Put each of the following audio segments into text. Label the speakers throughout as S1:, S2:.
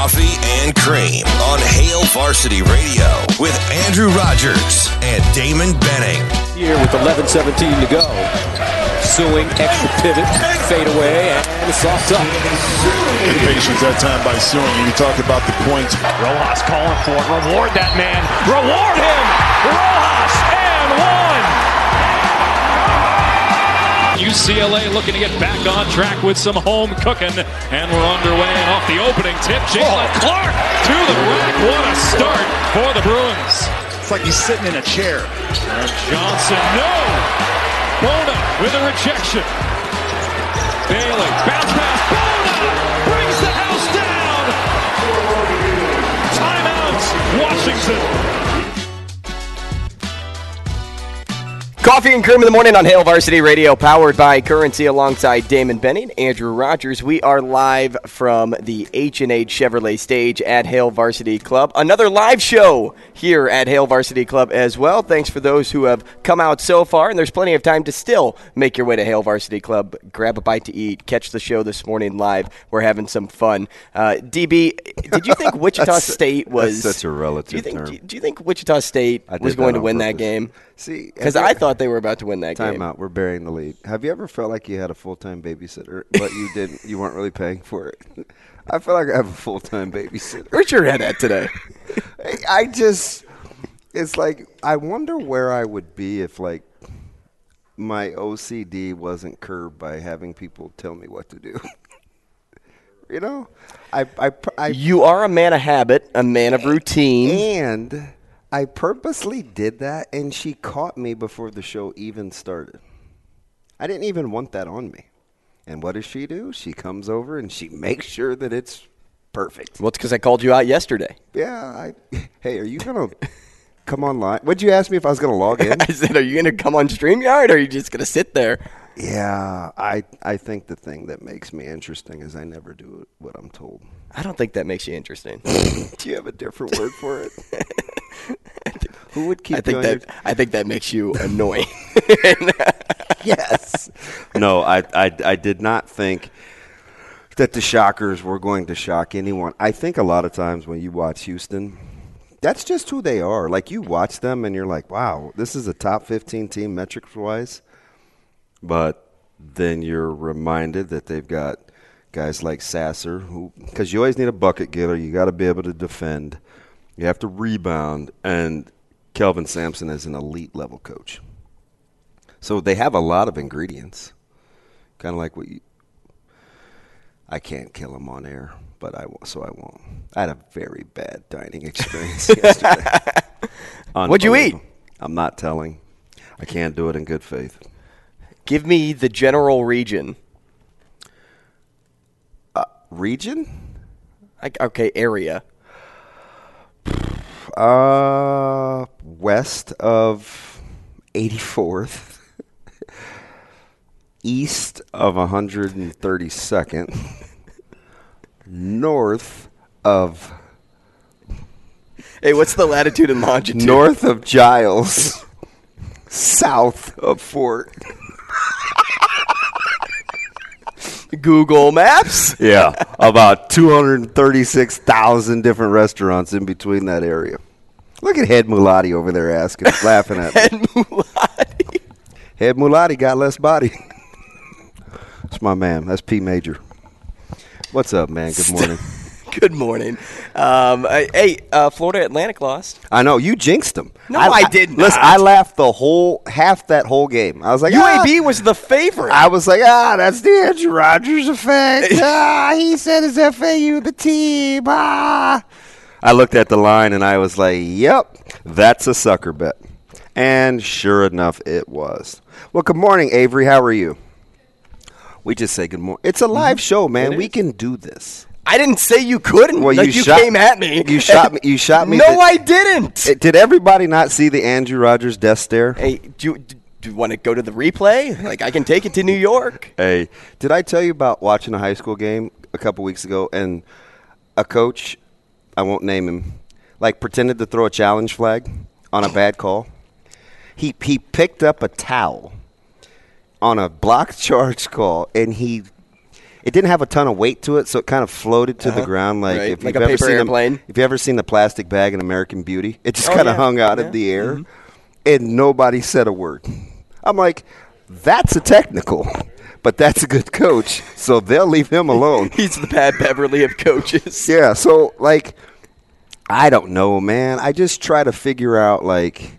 S1: Coffee and Cream on Hail Varsity Radio with Andrew Rogers and Damon Benning.
S2: Here with 11-17 to go. Suing, extra pivot, fade away, and it's off top.
S3: Patience that time by Suing. You talk about the points.
S4: Rojas calling for it. Reward that man. Reward him. UCLA looking to get back on track with some home cooking. And we're underway and off the opening tip. Jalen oh. Clark to the rack. What a start for the Bruins.
S3: It's like he's sitting in a chair.
S4: And Johnson, no! Bona with a rejection. Bailey, bounce pass. Bona brings the house down. Timeout, Washington.
S5: Coffee and cream in the morning on Hail Varsity Radio, powered by Currency, alongside Damon Benning, Andrew Rogers. We are live from the H and H Chevrolet stage at Hail Varsity Club. Another live show here at Hail Varsity Club as well. Thanks for those who have come out so far, and there's plenty of time to still make your way to Hail Varsity Club. Grab a bite to eat, catch the show this morning live. We're having some fun. Uh, DB, did you think Wichita State was
S6: such a relative
S5: do you think,
S6: term.
S5: Do you, do you think Wichita State was going to win that game?
S6: See,
S5: Because I thought they were about to win that
S6: Time
S5: game.
S6: out. We're burying the lead. Have you ever felt like you had a full time babysitter, but you didn't? You weren't really paying for it. I feel like I have a full time babysitter.
S5: Where's your head at today?
S6: I- just, it's like I wonder where I would be if like my OCD wasn't curbed by having people tell me what to do. you know, I, I, I,
S5: You are a man of habit, a man of routine.
S6: and I purposely did that, and she caught me before the show even started. I didn't even want that on me. And what does she do? She comes over and she makes sure that it's perfect.
S5: Well, it's because I called you out yesterday.
S6: Yeah, I, hey, are you gonna come online? Would you ask me if I was gonna log in?
S5: I said, "Are you going to come on Streamyard, or are you just going to sit there?"
S6: Yeah, I, I think the thing that makes me interesting is I never do what I'm told.
S5: I don't think that makes you interesting.
S6: Do you have a different word for it? Who would keep
S5: I think that I think that makes you annoying.
S6: yes. No, I, I, I did not think that the Shockers were going to shock anyone. I think a lot of times when you watch Houston, that's just who they are. Like you watch them and you're like, wow, this is a top 15 team metrics wise. But then you're reminded that they've got guys like Sasser, who because you always need a bucket getter. You got to be able to defend. You have to rebound, and Kelvin Sampson is an elite level coach. So they have a lot of ingredients, kind of like what you. I can't kill them on air, but I won't, so I won't. I had a very bad dining experience yesterday.
S5: What'd you eat?
S6: I'm not telling. I can't do it in good faith.
S5: Give me the general region.
S6: Region?
S5: Like, okay, area.
S6: Uh, west of 84th, east of 132nd, north of
S5: Hey, what's the latitude and longitude?
S6: north of Giles, south of Fort.
S5: Google Maps.
S6: Yeah, about 236,000 different restaurants in between that area. Look at Head Mulati over there asking, laughing at me.
S5: And Mulati.
S6: Head Mulati got less body. That's my man. That's P Major. What's up, man? Good morning.
S5: Good morning. Um, I- hey, uh, Florida Atlantic lost.
S6: I know you jinxed them.
S5: No, I did
S6: Listen,
S5: not.
S6: I laughed the whole half that whole game. I was like, ah.
S5: UAB was the favorite.
S6: I was like, ah, that's the Andrew Rogers effect. ah, he said it's FAU the team. Ah. I looked at the line and I was like, yep, that's a sucker bet. And sure enough, it was. Well, good morning, Avery. How are you? We just say good morning. It's a live show, man. We can do this.
S5: I didn't say you couldn't.
S6: Well,
S5: like
S6: you
S5: you,
S6: shot-
S5: came at me.
S6: you shot me- you shot me
S5: No,
S6: th-
S5: I didn't.
S6: Eh, Did everybody not see the Andrew Rogers death stare?
S5: hey, do you, do you want to go to the replay? Like I can take it to New York.
S6: Hey, did I tell you about watching a high school game a couple weeks ago and a coach, I won't name him, like pretended to throw a challenge flag on a bad call? He he picked up a towel on a block charge call and he it didn't have a ton of weight to it, so it kind of floated to the
S5: Uh-huh.
S6: ground like
S5: Right,
S6: if
S5: like
S6: you've
S5: a
S6: ever seen
S5: airplane.
S6: The, if you ever seen the plastic bag in American Beauty, it just
S5: Oh,
S6: kind of
S5: yeah.
S6: hung out
S5: Yeah.
S6: of the air,
S5: Mhm.
S6: and nobody said a word. I'm like, that's a technical, but that's a good coach, so they'll leave him alone.
S5: He's the Pat Beverley of coaches.
S6: yeah, so like, I don't know, man. I just try to figure out like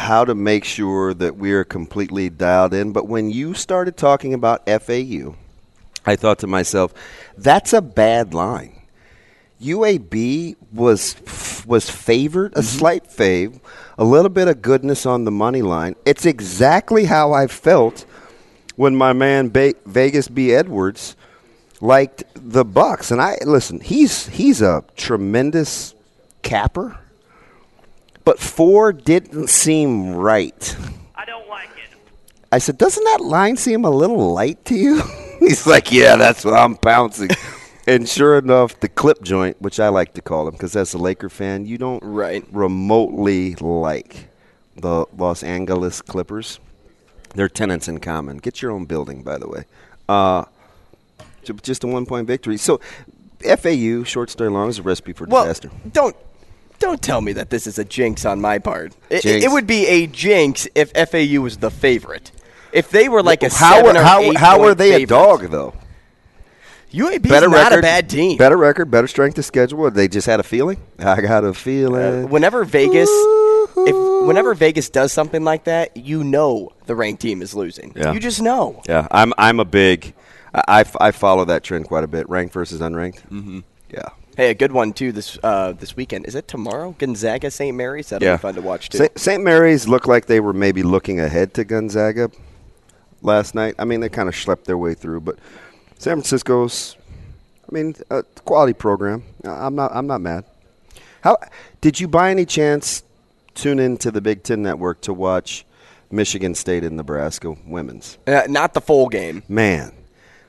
S6: how to make sure that we're completely dialed in. But when you started talking about FAU, I thought to myself, that's a bad line. UAB was was favored, a mm-hmm. slight fave, a little bit of goodness on the money line. It's exactly how I felt when my man ba- Vegas B. Edwards liked the Bucks. And I listen, he's he's a tremendous capper, but four didn't seem right.
S7: I don't like it.
S6: I said, "Doesn't that line seem a little light to you?" He's like, "Yeah, that's what I'm pouncing." and sure enough, the clip joint, which I like to call him, because as a Laker fan, you don't
S5: Right.
S6: remotely like the Los Angeles Clippers. They're tenants in common. Get your own building, by the way. Uh, just a one-point victory. So, FAU, short story long, is a recipe for
S5: Well,
S6: disaster.
S5: don't don't tell me that this is a jinx on my part. It,
S6: Jinx.
S5: it would be a jinx if FAU was the favorite. If they were like a
S6: how
S5: seven or
S6: how,
S5: eight
S6: how are
S5: point
S6: they a
S5: favorite.
S6: dog though?
S5: UAB is
S6: better
S5: not
S6: record,
S5: a bad team.
S6: Better record, better strength of schedule. They just had a feeling. I got a feeling.
S5: Uh, whenever Vegas, if whenever Vegas does something like that, you know the ranked team is losing.
S6: Yeah.
S5: You just know.
S6: yeah, I'm. I'm a big. I, I f- I follow that trend quite a bit. Ranked versus unranked. Mm-hmm. Yeah.
S5: Hey, a good one too this uh, this weekend. Is it tomorrow? Gonzaga St. Mary's. That'll
S6: yeah.
S5: be fun to watch too.
S6: St. Mary's looked like they were maybe looking ahead to Gonzaga last night. I mean, they kind of schlepped their way through, but San Francisco's. I mean, a quality program. I'm not. I'm not mad. How did you by any chance tune into the Big Ten Network to watch Michigan State and Nebraska women's?
S5: Uh, not the full game,
S6: Man,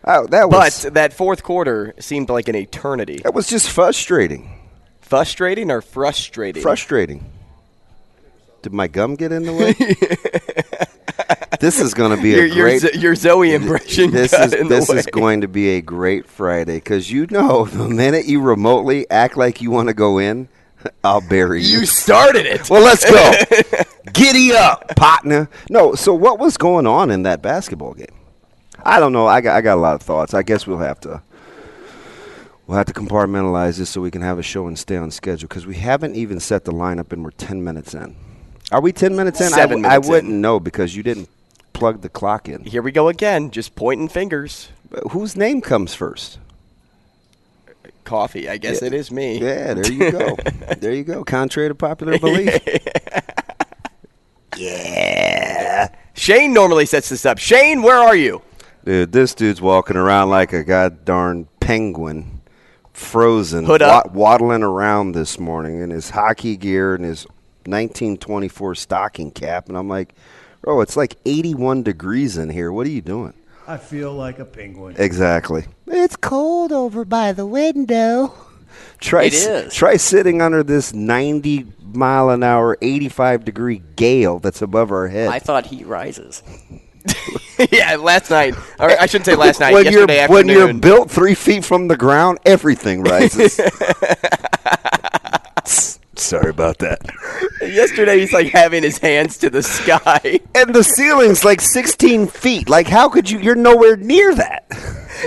S6: oh, that was.
S5: but that fourth quarter seemed like an eternity.
S6: that was just frustrating.
S5: Frustrating or frustrating?
S6: Frustrating. Did my gum get in the way? this is going to be
S5: your,
S6: a
S5: your,
S6: great.
S5: Z- your Zoe impression.
S6: this
S5: got
S6: is
S5: in the
S6: this is going to be a great Friday because you know the minute you remotely act like you want to go in, I'll bury you.
S5: You started it.
S6: well, let's go. Giddy up, partner. No, so what was going on in that basketball game? I don't know. I got I got a lot of thoughts. I guess we'll have to we'll have to compartmentalize this so we can have a show and stay on schedule because we haven't even set the lineup and we're ten minutes in. Are we ten minutes in? I
S5: Seven
S6: w- I,
S5: minutes in.
S6: wouldn't know because you didn't plug the clock in.
S5: Here we go again, just pointing fingers.
S6: Uh, whose name comes first?
S5: Coffee. I guess
S6: Yeah.
S5: it is me.
S6: Yeah, there you go. there you go. Contrary to popular belief. Yeah.
S5: Shane normally sets this up. Shane, where are you?
S6: Dude, this dude's walking around like a god darn penguin, frozen,
S5: Hood up.
S6: waddling around this morning in his hockey gear and his 1924 stocking cap. And I'm like, bro, it's like 81 degrees in here. What are you doing?
S8: I feel like a penguin.
S6: Exactly. It's cold over by the window. Try,
S2: It
S6: s-
S2: is.
S6: try sitting under this 90 mile an hour, 85 degree gale that's above our head.
S2: I thought heat rises.
S5: yeah, last night. Or I shouldn't say last night.
S6: when
S5: yesterday
S6: you're,
S5: afternoon.
S6: When you're built three feet from the ground, everything rises. Sorry about that.
S5: yesterday, he's like having his hands to the sky.
S6: And the ceiling's like 16 feet. Like, how could you? You're nowhere near that.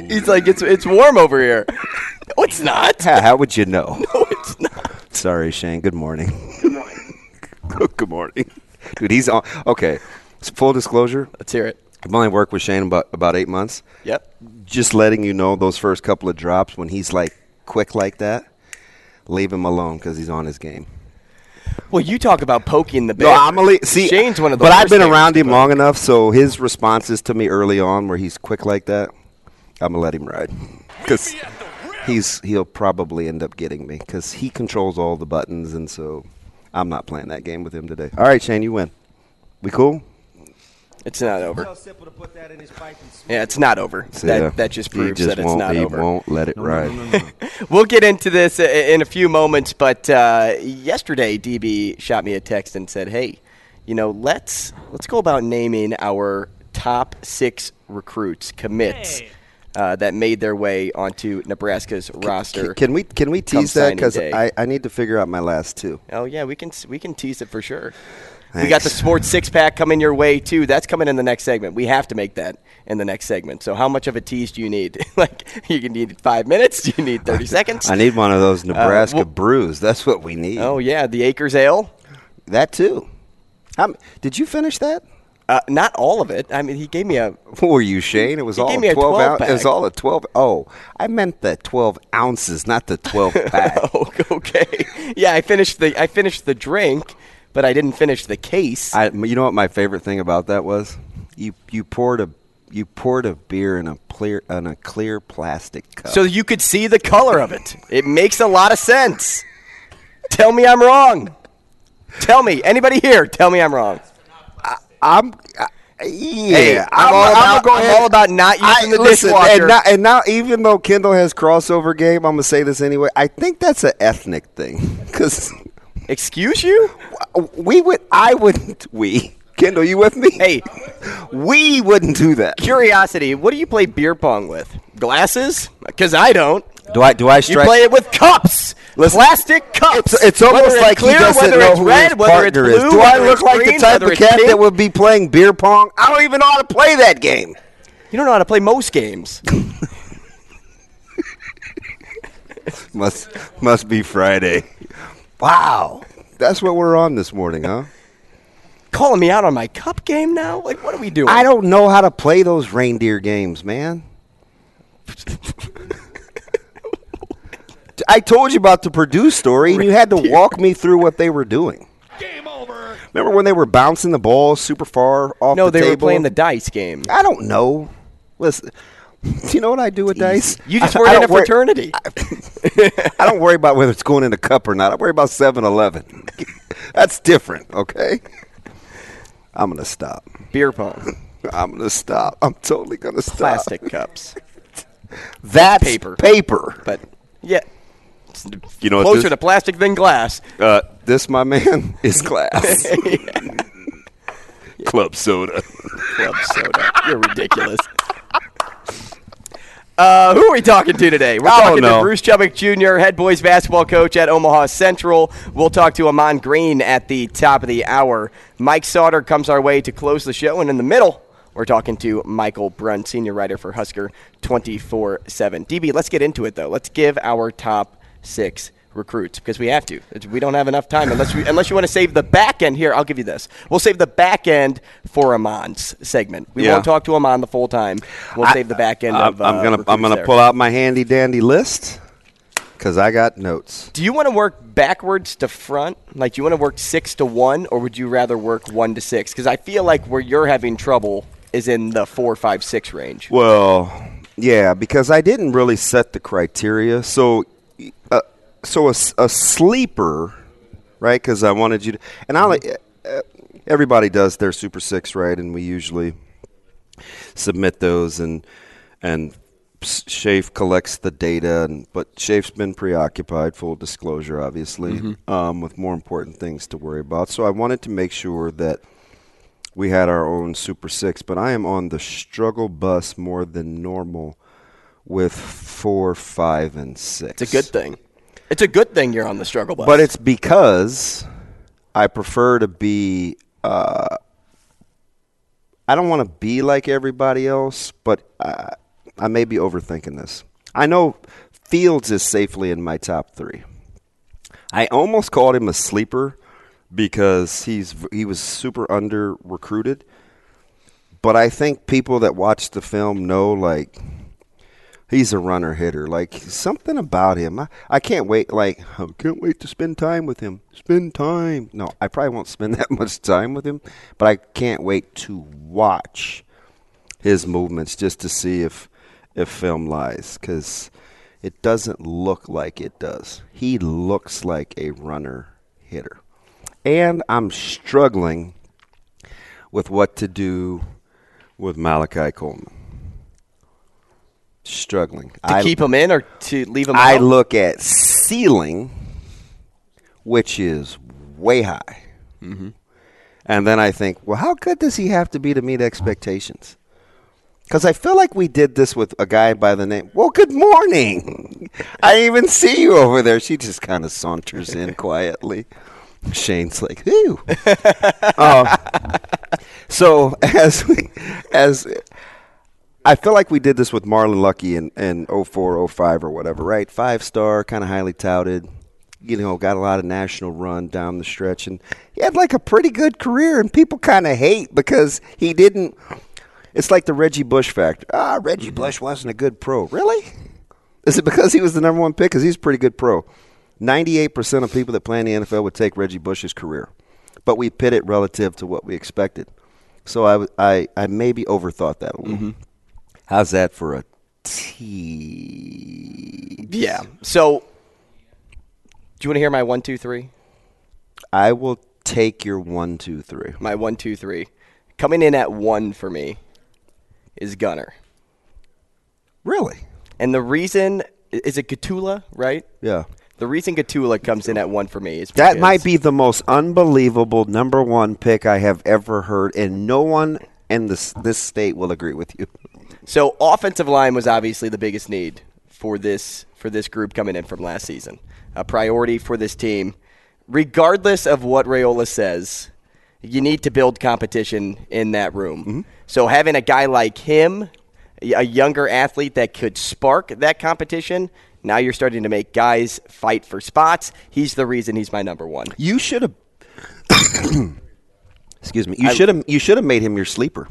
S5: He's like, it's it's warm over here. No, it's not.
S6: How, how would you know?
S5: No, it's not.
S6: Sorry, Shane. Good morning. Good morning. Good morning. Dude, he's on. Okay. So full disclosure,
S5: Let's hear it.
S6: I've only worked with Shane about, about eight months.
S5: Yep.
S6: Just letting you know those first couple of drops when he's like quick like that, leave him alone because he's on his game.
S5: Well, you talk about poking the bear.
S6: No, I'm a le- see.
S5: Shane's one of the
S6: But I've been around him long enough, so his responses to me early on, where he's quick like that, I'm gonna let him ride because he's he'll probably end up getting me because he controls all the buttons, and so I'm not playing that game with him today. All right, Shane, you win. We cool?
S5: It's not over. Yeah, it's not over.
S6: See
S5: that,
S6: ya.
S5: that just proves
S6: just
S5: that it's
S6: won't-
S5: not
S6: he
S5: over.
S6: won't let it ride.
S5: We'll get into this in a few moments, but uh, yesterday DB shot me a text and said, "Hey, you know, let's let's go about naming our top six recruits commits uh, that made their way onto Nebraska's roster."
S6: Can, can we can we tease that because. I, I need to figure out my last two.
S5: Oh yeah, we can we can tease it for sure. We got the sports six pack coming your way too. That's coming in the next segment. We have to make that in the next segment. So how much of a tease do you need? like you can need five minutes? Do you need thirty seconds?
S6: I need one of those Nebraska
S5: well-
S6: brews. That's what we need.
S5: Oh yeah, the Acres Ale.
S6: that too. How, did you finish that?
S5: Uh, not all of it. I mean, he gave me a.
S6: What were you, Shane? It was all
S5: a
S6: 12
S5: 12
S6: ounce. It was all a 12. Oh, I meant the 12 ounces, not the 12 pack.
S5: Oh, okay. Yeah, I finished the I finished the drink, but I didn't finish the case.
S6: I, you know what my favorite thing about that was? You you poured a you poured a beer in a clear in a clear plastic cup.
S5: so you could see the color of it. It makes a lot of sense. Tell me I'm wrong. Tell me, anybody here? Tell me I'm wrong.
S6: I'm. I, yeah,
S5: Hey, I'm
S6: I'ma
S5: about- I'm all about not using the
S6: listen,
S5: dishwasher.
S6: And now, and now, even though Kendall has crossover game, I'm gonna say this anyway. I think that's an ethnic thing because
S5: Excuse you?
S6: we would. I wouldn't. We Kendall, you with me?
S5: Hey,
S6: we wouldn't do that.
S5: curiosity. What do you play beer pong with? Glasses? Because I don't.
S6: Do I? Do I
S5: You
S6: strike?
S5: play it with cups.
S6: Listen,
S5: Plastic cups.
S6: It's, it's almost
S5: Whether
S6: like
S5: clear,
S6: he doesn't
S5: whether
S6: know
S5: it's
S6: who
S5: red,
S6: his
S5: whether it's blue.
S6: Do I look like
S5: green,
S6: the type of cat
S5: pink?
S6: that would be playing beer pong? I don't even know how to play that game.
S5: You don't know how to play most games.
S6: Must must be Friday. Wow, that's what we're on this morning, huh?
S5: Calling me out on my cup game now? Like, what are we doing?
S6: I don't know how to play those reindeer games, man. I told you about the Purdue story, and you had to walk me through what they were doing.
S4: Game over.
S6: Remember when they were bouncing the ball super far off
S5: No,
S6: the
S5: they
S6: table?
S5: were playing the dice game.
S6: I don't know. Listen, do you know what I do with dice?
S5: You just
S6: I-
S5: weren't
S6: I
S5: in a
S6: don't worry-
S5: fraternity.
S6: I don't worry about whether it's going in a cup or not. I worry about 7-Eleven. That's different, okay? I'm gonna stop.
S5: beer pong.
S6: I'm gonna stop. I'm totally gonna stop.
S5: Plastic cups.
S6: That's
S5: Paper.
S6: Paper.
S5: But, yeah.
S6: You know
S5: closer
S6: this-
S5: to plastic than glass.
S6: Uh, this, my man, is glass. Club soda.
S5: Club soda. You're ridiculous. Uh, who are we talking to today? We're talking to. Bruce Chubbuck Jr., head boys basketball coach at Omaha Central. We'll talk to Ahman Green at the top of the hour. Mike Sauter comes our way to close the show, and in the middle, we're talking to Michael Brunt, senior writer for Husker 24 7. DB, let's get into it, though. Let's give our top six recruits because we have to. We don't have enough time unless we, unless you want to save the back end here. I'll give you this. We'll save the back end for Ahman's segment. We
S6: Yeah.
S5: won't talk to Amon the full time. We'll save the back end.
S6: I'm,
S5: of, uh,
S6: I'm gonna I'm gonna
S5: there.
S6: pull out my handy dandy list because I got notes.
S5: Do you want to work backwards to front? Like, do you want to work six to one, or would you rather work one to six? Because I feel like where you're having trouble is in the four, five, six range.
S6: Well, yeah, because I didn't really set the criteria. So, uh, so a sleeper, right? Because I wanted you to, and I'll. Uh, everybody does their Super Six, right? And we usually submit those, and and Shafe collects the data, and but Shafe's been preoccupied. Full disclosure, obviously, um, with more important things to worry about. So I wanted to make sure that we had our own Super Six, but I am on the struggle bus more than normal with four, five, and six.
S5: It's a good thing. It's a good thing you're on the struggle bus.
S6: But it's because I prefer to be. Uh, I don't want to be like everybody else, but uh, I may be overthinking this. I know Fields is safely in my top three. I almost called him a sleeper because he's he was super under recruited. But I think people that watch the film know like he's a runner hitter. Like something about him. I, I can't wait. Like I can't wait to spend time with him. Spend time. No, I probably won't spend that much time with him, but I can't wait to watch his movements just to see if if film lies because it doesn't look like it does. He looks like a runner hitter, and I'm struggling with what to do with Malachi Coleman struggling.
S5: To
S6: I,
S5: keep him in or to leave him out.
S6: I
S5: out?
S6: look at ceiling, which is way high. Mm-hmm. And then I think, well, how good does he have to be to meet expectations? Because I feel like we did this with a guy by the name. Well, good morning. I even see you over there. She just kind of saunters in quietly. Shane's like, who? uh, so as we, as I feel like we did this with Marlon Lucky in, in 04, 05 or whatever, right? Five star, kind of highly touted. You know, got a lot of national run down the stretch. And he had like a pretty good career, and people kind of hate because he didn't. It's like the Reggie Bush factor. Ah, Reggie Bush wasn't a good pro. Really? Is it because he was the number one pick? Because he's a pretty good pro. 98% of people that play in the NFL would take Reggie Bush's career. But we pit it relative to what we expected. So I, I, I maybe overthought that a little. How's that for a T?
S5: Yeah. So, do you want to hear my one, two, three?
S6: I will take your one, two, three.
S5: My one, two, three. Coming in at one for me is Gunnar.
S6: Really?
S5: And the reason is it Gottula, right?
S6: Yeah.
S5: The reason Gottula comes in at one for me is
S6: That might be the most unbelievable number one pick I have ever heard, and no one in this this state will agree with you.
S5: So offensive line was obviously the biggest need for this for this group coming in from last season. A priority for this team. Regardless of what Raiola says, you need to build competition in that room. Mm-hmm. So having a guy like him, a younger athlete that could spark that competition, now you're starting to make guys fight for spots. He's the reason he's my number one.
S6: You should have. Excuse me. You should have. You should have made him your sleeper.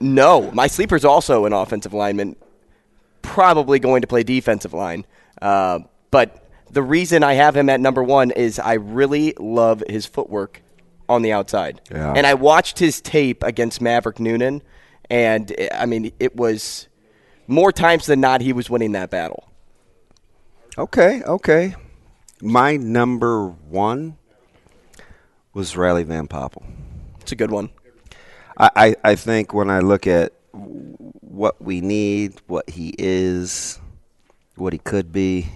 S5: No, my sleeper's also an offensive lineman, probably going to play defensive line. Uh, but the reason I have him at number one is I really love his footwork on the outside.
S6: Yeah.
S5: And I watched his tape against Maverick Noonan, and I mean, it was more times than not he was winning that battle.
S6: Okay. Okay. My number one was Riley Van Poppel.
S5: It's a good one.
S6: I, I, think when I look at what we need, what he is, what he could be,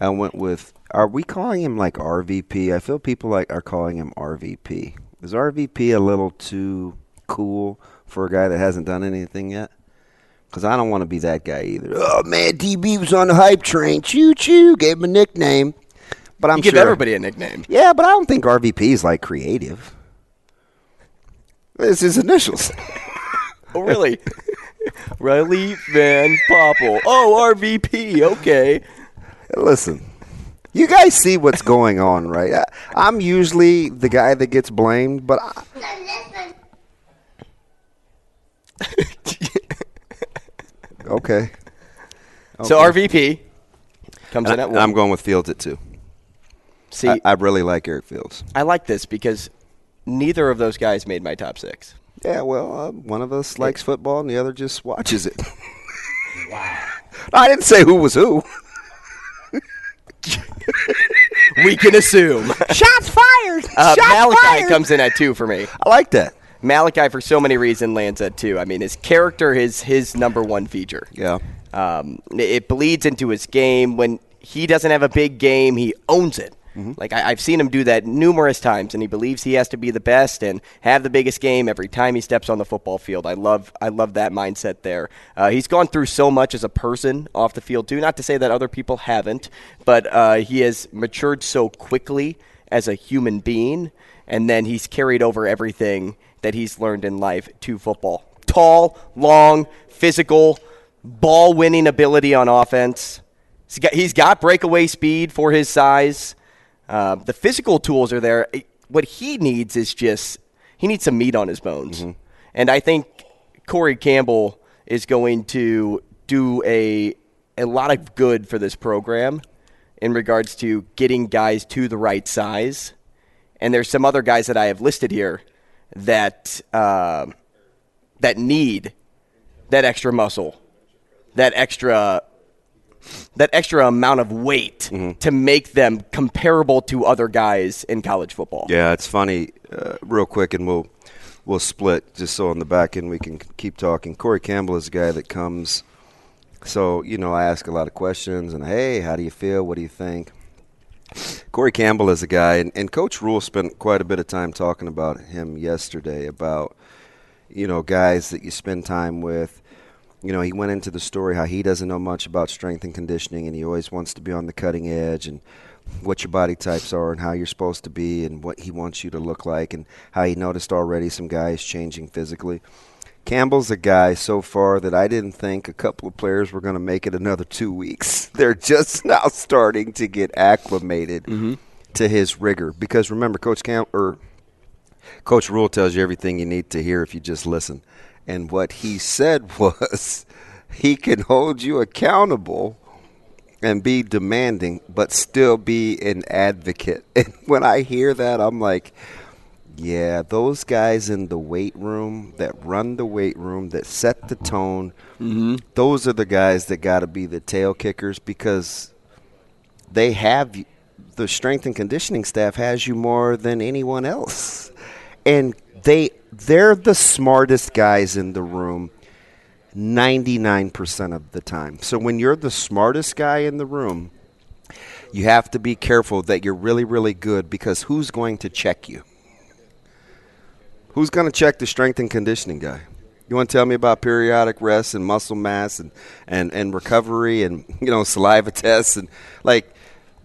S6: I went with. Are we calling him like RVP? I feel people like are calling him RVP. Is RVP a little too cool for a guy that hasn't done anything yet? Because I don't want to be that guy either. Oh man, DB was on the hype train. Choo choo. Gave him a nickname. But I'm
S5: You give
S6: sure
S5: everybody a nickname.
S6: yeah, but I don't think RVP is like creative. It's his initials.
S5: Oh, really? Riley Van Poppel. Oh, RVP. Okay.
S6: Listen, you guys see what's going on, right? I, I'm usually the guy that gets blamed, but I, okay.
S5: So RVP comes in at one.
S6: I'm going with Fields at two.
S5: See,
S6: I, I really like Eric Fields.
S5: I like this because neither of those guys made my top six.
S6: Yeah, well, uh, one of us likes football and the other just watches it. wow. I didn't say who was who.
S5: We can assume.
S6: Shots fired.
S5: Uh,
S6: Shots
S5: Malachi
S6: fired.
S5: comes in at two for me.
S6: I like that.
S5: Malachi, for so many reasons, lands at two. I mean, his character is his number one feature.
S6: Yeah.
S5: Um, it bleeds into his game. When he doesn't have a big game, he owns it. Like I, I've seen him do that numerous times, and he believes he has to be the best and have the biggest game every time he steps on the football field. I love, I love that mindset there. Uh, he's gone through so much as a person off the field too. Not to say that other people haven't, but uh, he has matured so quickly as a human being, and then he's carried over everything that he's learned in life to football. Tall, long, physical, ball winning ability on offense. He's got, he's got breakaway speed for his size. Uh, the physical tools are there. What he needs is just he needs some meat on his bones, and I think Corey Campbell is going to do a a lot of good for this program in regards to getting guys to the right size. And there's some other guys that I have listed here that uh, that need that extra muscle, that extra that extra amount of weight to make them comparable to other guys in college football.
S6: Yeah, it's funny. Uh, real quick, and we'll we'll split just so on the back end we can keep talking. Corey Campbell is a guy that comes. So you know, I ask a lot of questions, and hey, how do you feel? What do you think? Corey Campbell is a guy, and, and Coach Rhule spent quite a bit of time talking about him yesterday about you know guys that you spend time with. You know, he went into the story how he doesn't know much about strength and conditioning, and he always wants to be on the cutting edge and what your body types are and how you're supposed to be and what he wants you to look like and how he noticed already some guys changing physically. Campbell's a guy so far that I didn't think a couple of players were going to make it another two weeks. They're just now starting to get acclimated mm-hmm. to his rigor because remember, Coach Camp or Coach Rhule tells you everything you need to hear if you just listen. And what he said was he can hold you accountable and be demanding, but still be an advocate. And when I hear that, I'm like, yeah, those guys in the weight room that run the weight room, that set the tone, mm-hmm. those are the guys that got to be the tail kickers because they have the strength and conditioning staff has you more than anyone else. And they they're the smartest guys in the room 99% of the time. So when you're the smartest guy in the room, you have to be careful that you're really really good because who's going to check you? Who's going to check the strength and conditioning guy? You want to tell me about periodic rest and muscle mass and, and, and recovery and you know saliva tests and like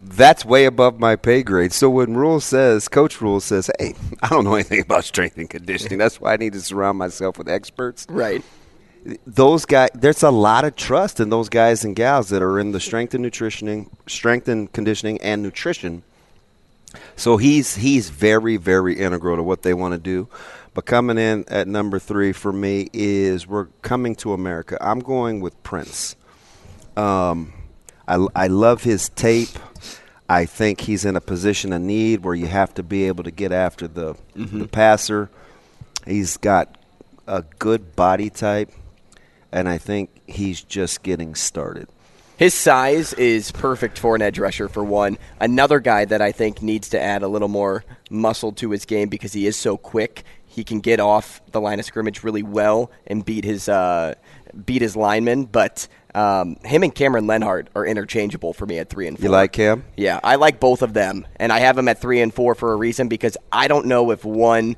S6: that's way above my pay grade. So when Rhule says, Coach Rhule says, "Hey, I don't know anything about strength and conditioning. That's why I need to surround myself with experts."
S5: Right.
S6: Those guys, there's a lot of trust in those guys and gals that are in the strength and nutritioning, strength and conditioning, and nutrition. So he's he's very very integral to what they want to do. But coming in at number three for me is we're coming to America. I'm going with Prince. Um, I, I love his tape. I think he's in a position of need where you have to be able to get after the, the passer. He's got a good body type, and I think he's just getting started.
S5: His size is perfect for an edge rusher, for one. Another guy that I think needs to add a little more muscle to his game because he is so quick. He can get off the line of scrimmage really well and beat his uh, beat his linemen. But um, him and Cameron Lenhart are interchangeable for me at three and four.
S6: You like Cam?
S5: Yeah, I like both of them, and I have them at three and four for a reason because I don't know if one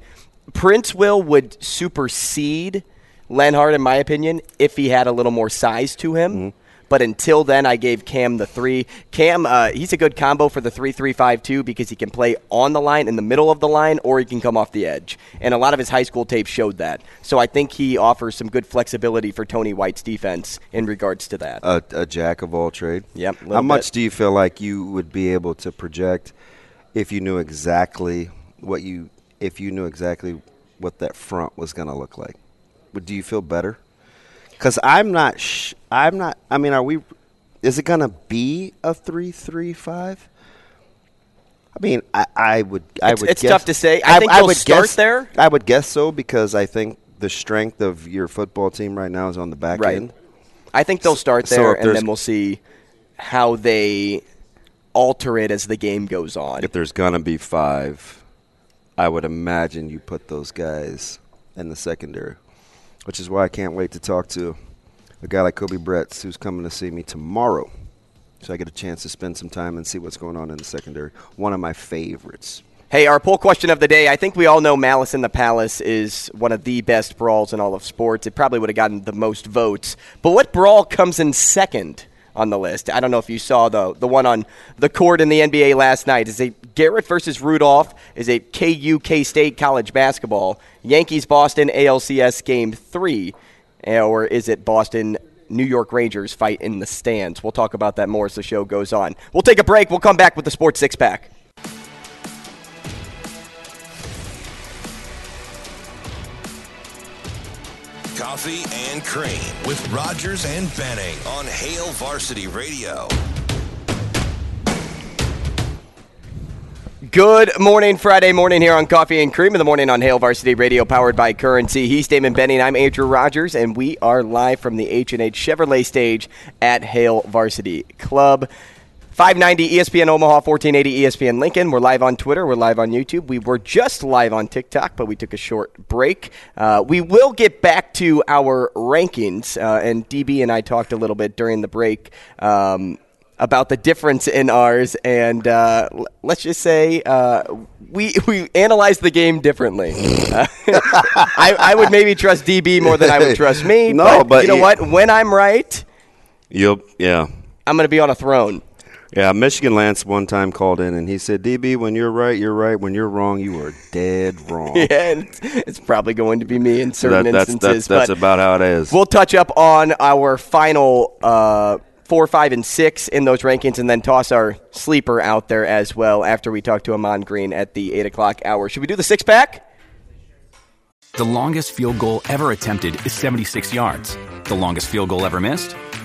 S5: Prince will would supersede Lenhart in my opinion if he had a little more size to him.
S6: Mm-hmm.
S5: But until then, I gave Cam the three. Cam, uh, he's a good combo for the three-three-five-two because he can play on the line, in the middle of the line, or he can come off the edge. And a lot of his high school tapes showed that. So I think he offers some good flexibility for Tony White's defense in regards to that.
S6: a, a jack of all trade.
S5: Yep,
S6: How
S5: little
S6: much do you feel like you would be able to project if you knew exactly what you if you knew exactly what that front was going to look like? Do you feel better? Because I'm not. Sh- I'm not. I mean, are we? Is it going to be a three-three-five? I mean, I, I would. I
S5: It's-
S6: would.
S5: it's
S6: guess,
S5: tough to say. I think they'll start there.
S6: I would guess so because I think the strength of your football team right now is on the back
S5: Right.
S6: end.
S5: I think they'll start there,
S6: if
S5: and then we'll see how they alter it as the game goes on.
S6: If there's gonna be five, I would imagine you put those guys in the secondary, which is why I can't wait to talk to a guy like Koby Bretz, who's coming to see me tomorrow, so I get a chance to spend some time and see what's going on in the secondary. One of my favorites.
S5: Hey, our poll question of the day. I think we all know Malice in the Palace is one of the best brawls in all of sports. It probably would have gotten the most votes. But what brawl comes in second on the list? I don't know if you saw the the one on the court in the NBA last night. Is it Garrett versus Rudolph? Is it KU K State college basketball? Yankees Boston ALCS game three, or is it Boston? New York Rangers fight in the stands. We'll talk about that more as the show goes on. We'll take a break. We'll come back with the Sports Six Pack.
S1: Coffee and Cream with Rogers and Benning on Hail Varsity Radio.
S5: Good morning, Friday morning here on Coffee and Cream in the morning on Hail Varsity Radio, powered by Currency. He's Damon Benning. I'm Andrew Rogers, and we are live from the H&H Chevrolet stage at Hail Varsity Club. 590 ESPN Omaha, 1480 ESPN Lincoln. We're live on Twitter. We're live on YouTube. We were just live on TikTok, but we took a short break. Uh, we will get back to our rankings, uh, and DB and I talked a little bit during the break. Um, about the difference in ours, and uh, let's just say uh, we we analyzed the game differently. Uh, I, I would maybe trust DB more than I would trust me.
S6: No, but
S5: you know what? When I'm right,
S6: You'll, yeah.
S5: I'm going to be on a throne.
S6: Yeah, Michigan Lance one time called in and he said, DB, when you're right, you're right. When you're wrong, you are dead wrong.
S5: Yeah, and it's, it's probably going to be me in certain
S6: that, that's,
S5: instances.
S6: that's, that's
S5: but
S6: about how it is.
S5: we'll touch up on our final uh, four, five, and six in those rankings, and then toss our sleeper out there as well after we talk to Ahman Green at the eight o'clock hour. Should we do the six pack?
S7: The longest field goal ever attempted is 76 yards. The longest field goal ever missed?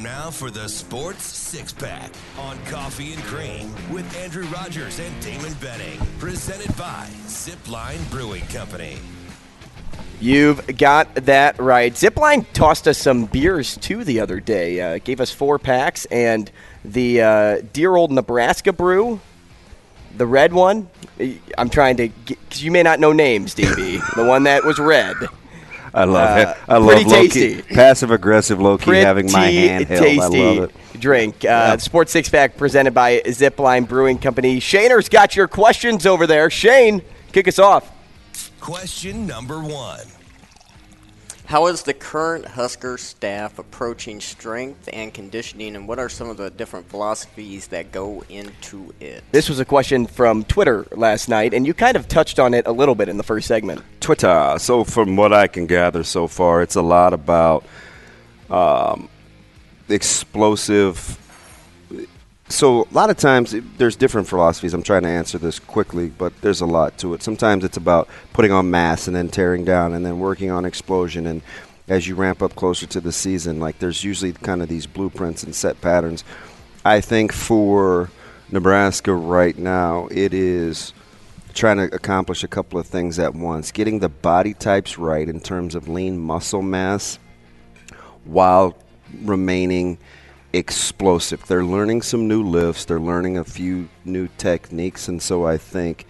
S1: Time now for the Sports Six Pack on Coffee and Cream with Andrew Rogers and Damon Benning. Presented by Zipline Brewing Company.
S5: You've got that right. Zipline tossed us some beers too the other day. Uh, gave us four packs and the uh, dear old Nebraska brew, the red one. I'm trying to because you may not know names, DB. the one that was red.
S6: I love
S5: uh,
S6: it. I love
S5: pretty
S6: low
S5: tasty.
S6: key, passive aggressive, low key having my
S5: Pretty
S6: hand held.
S5: tasty
S6: I love it.
S5: drink. Uh, Sports Six Pack presented by Zipline Brewing Company. Shaner's got your questions over there. Shane, kick us off.
S1: Question number one.
S9: How is the current Husker staff approaching strength and conditioning, and what are some of the different philosophies that go into it?
S5: This was a question from Twitter last night, and you kind of touched on it a little bit in the first segment.
S6: Twitter. So, from what I can gather so far, it's a lot about um, explosive. So, a lot of times there's different philosophies. I'm trying to answer this quickly, but there's a lot to it. Sometimes it's about putting on mass and then tearing down and then working on explosion. And as you ramp up closer to the season, like there's usually kind of these blueprints and set patterns. I think for Nebraska right now, it is trying to accomplish a couple of things at once. Getting the body types right in terms of lean muscle mass while remaining explosive. They're learning some new lifts, they're learning a few new techniques, and so I think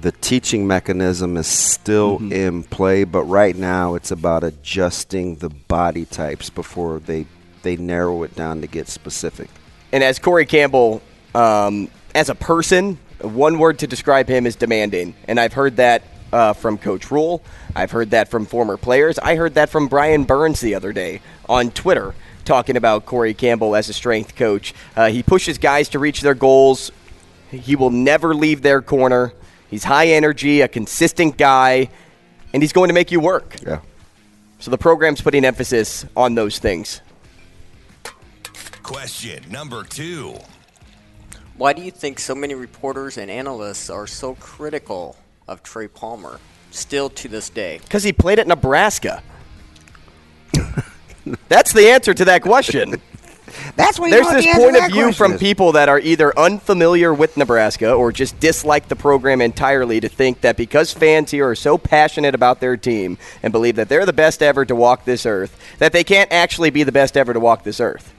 S6: the teaching mechanism is still in play, but right now it's about adjusting the body types before they they narrow it down to get specific.
S5: And as Corey Campbell, um, as a person, one word to describe him is demanding. And I've heard that uh, from Coach Rhule. I've heard that from former players. I heard that from Brian Burns the other day on Twitter, talking about Corey Campbell as a strength coach. Uh, he pushes guys to reach their goals. He will never leave their corner. He's high energy, a consistent guy, and he's going to make you work.
S6: Yeah.
S5: So the program's putting emphasis on those things.
S1: Question number two.
S9: Why do you think so many reporters and analysts are so critical of Trey Palmer, still to this day?
S5: Because he played at Nebraska. That's the answer to that question.
S6: That's what
S5: There's this point of view from people that are either unfamiliar with Nebraska or just dislike the program entirely to think that because fans here are so passionate about their team and believe that they're the best ever to walk this earth, that they can't actually be the best ever to walk this earth.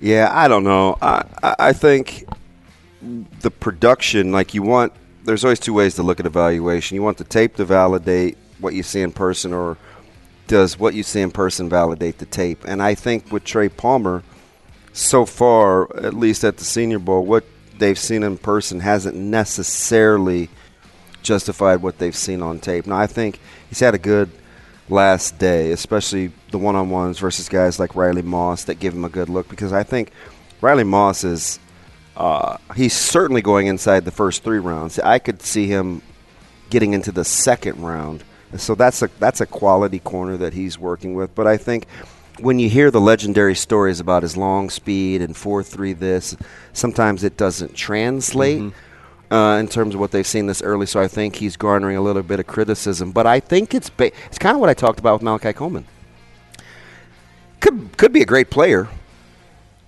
S6: Yeah, I don't know. I, I I think the production, like you want, there's always two ways to look at evaluation. You want the tape to validate what you see in person, or does what you see in person validate the tape? And I think with Trey Palmer, so far, at least at the Senior Bowl, what they've seen in person hasn't necessarily justified what they've seen on tape. Now, I think he's had a good last day, especially the one on ones versus guys like Riley Moss that give him a good look because I think Riley Moss is uh, he's certainly going inside the first three rounds. I could see him getting into the second round. So that's a that's a quality corner that he's working with. But I think when you hear the legendary stories about his long speed and four three this, sometimes it doesn't translate.
S5: Mm-hmm.
S6: Uh, in terms of what they've seen this early, so I think he's garnering a little bit of criticism. But I think it's ba- it's kind of what I talked about with Malachi Coleman. Could could be a great player,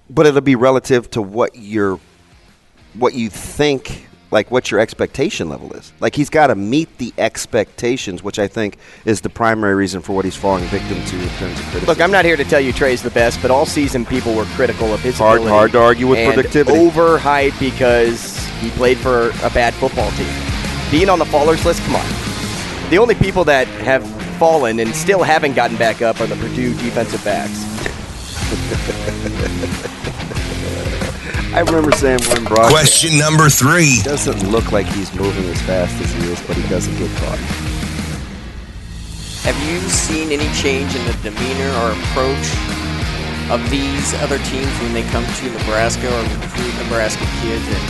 S6: but it'll be relative to what your what you think like what your expectation level is. Like he's got to meet the expectations, which I think is the primary reason for what he's falling victim to in terms of criticism.
S5: Look, I'm not here to tell you Trey's the best, but all season people were critical of his
S6: Hard-
S5: ability
S6: hard to argue with productivity.
S5: Overhyped because he played for a bad football team. Being on the fallers list, come on. The only people that have fallen and still haven't gotten back up are the Purdue defensive backs.
S6: I remember saying when broadcast.
S1: Question number three.
S6: Doesn't look like he's moving as fast as he is, but he doesn't get caught.
S9: Have you seen any change in the demeanor or approach of these other teams when they come to Nebraska or recruit Nebraska kids and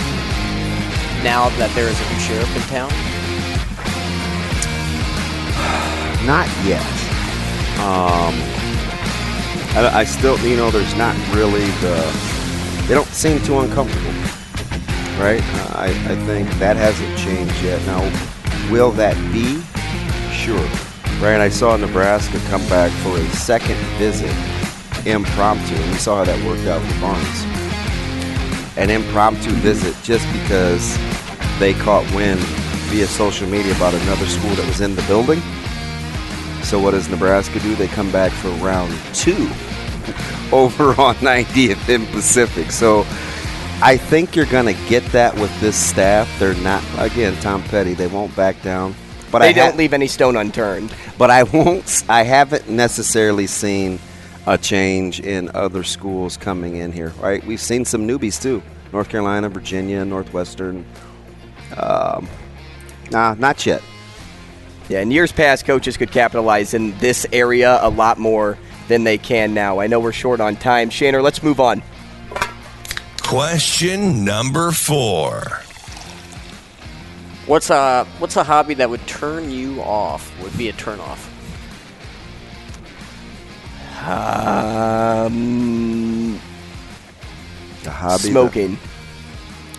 S9: now that there is a new sheriff in town?
S6: Not yet. Um, I, I still, you know, there's not really the. They don't seem too uncomfortable, right? I, I think that hasn't changed yet. Now, will that be? Sure. Right? I saw Nebraska come back for a second visit, impromptu, and we saw how that worked out with Barnes. An impromptu visit just because they caught wind via social media about another school that was in the building. So what does Nebraska do? They come back for round two over on 90th and Pacific. So I think you're going to get that with this staff. They're not again Tom Petty. They won't back down. But
S5: they
S6: I
S5: don't
S6: ha-
S5: leave any stone unturned.
S6: But I won't. I haven't necessarily seen a change in other schools coming in here. Right? We've seen some newbies too. North Carolina, Virginia, Northwestern. Um, nah, not yet.
S5: Yeah, in years past, coaches could capitalize in this area a lot more than they can now. I know we're short on time. Shaner, let's move on.
S1: Question number four.
S9: What's a what's a hobby that would turn you off? Would be a turn off.
S5: Um,
S6: A hobby.
S5: smoking.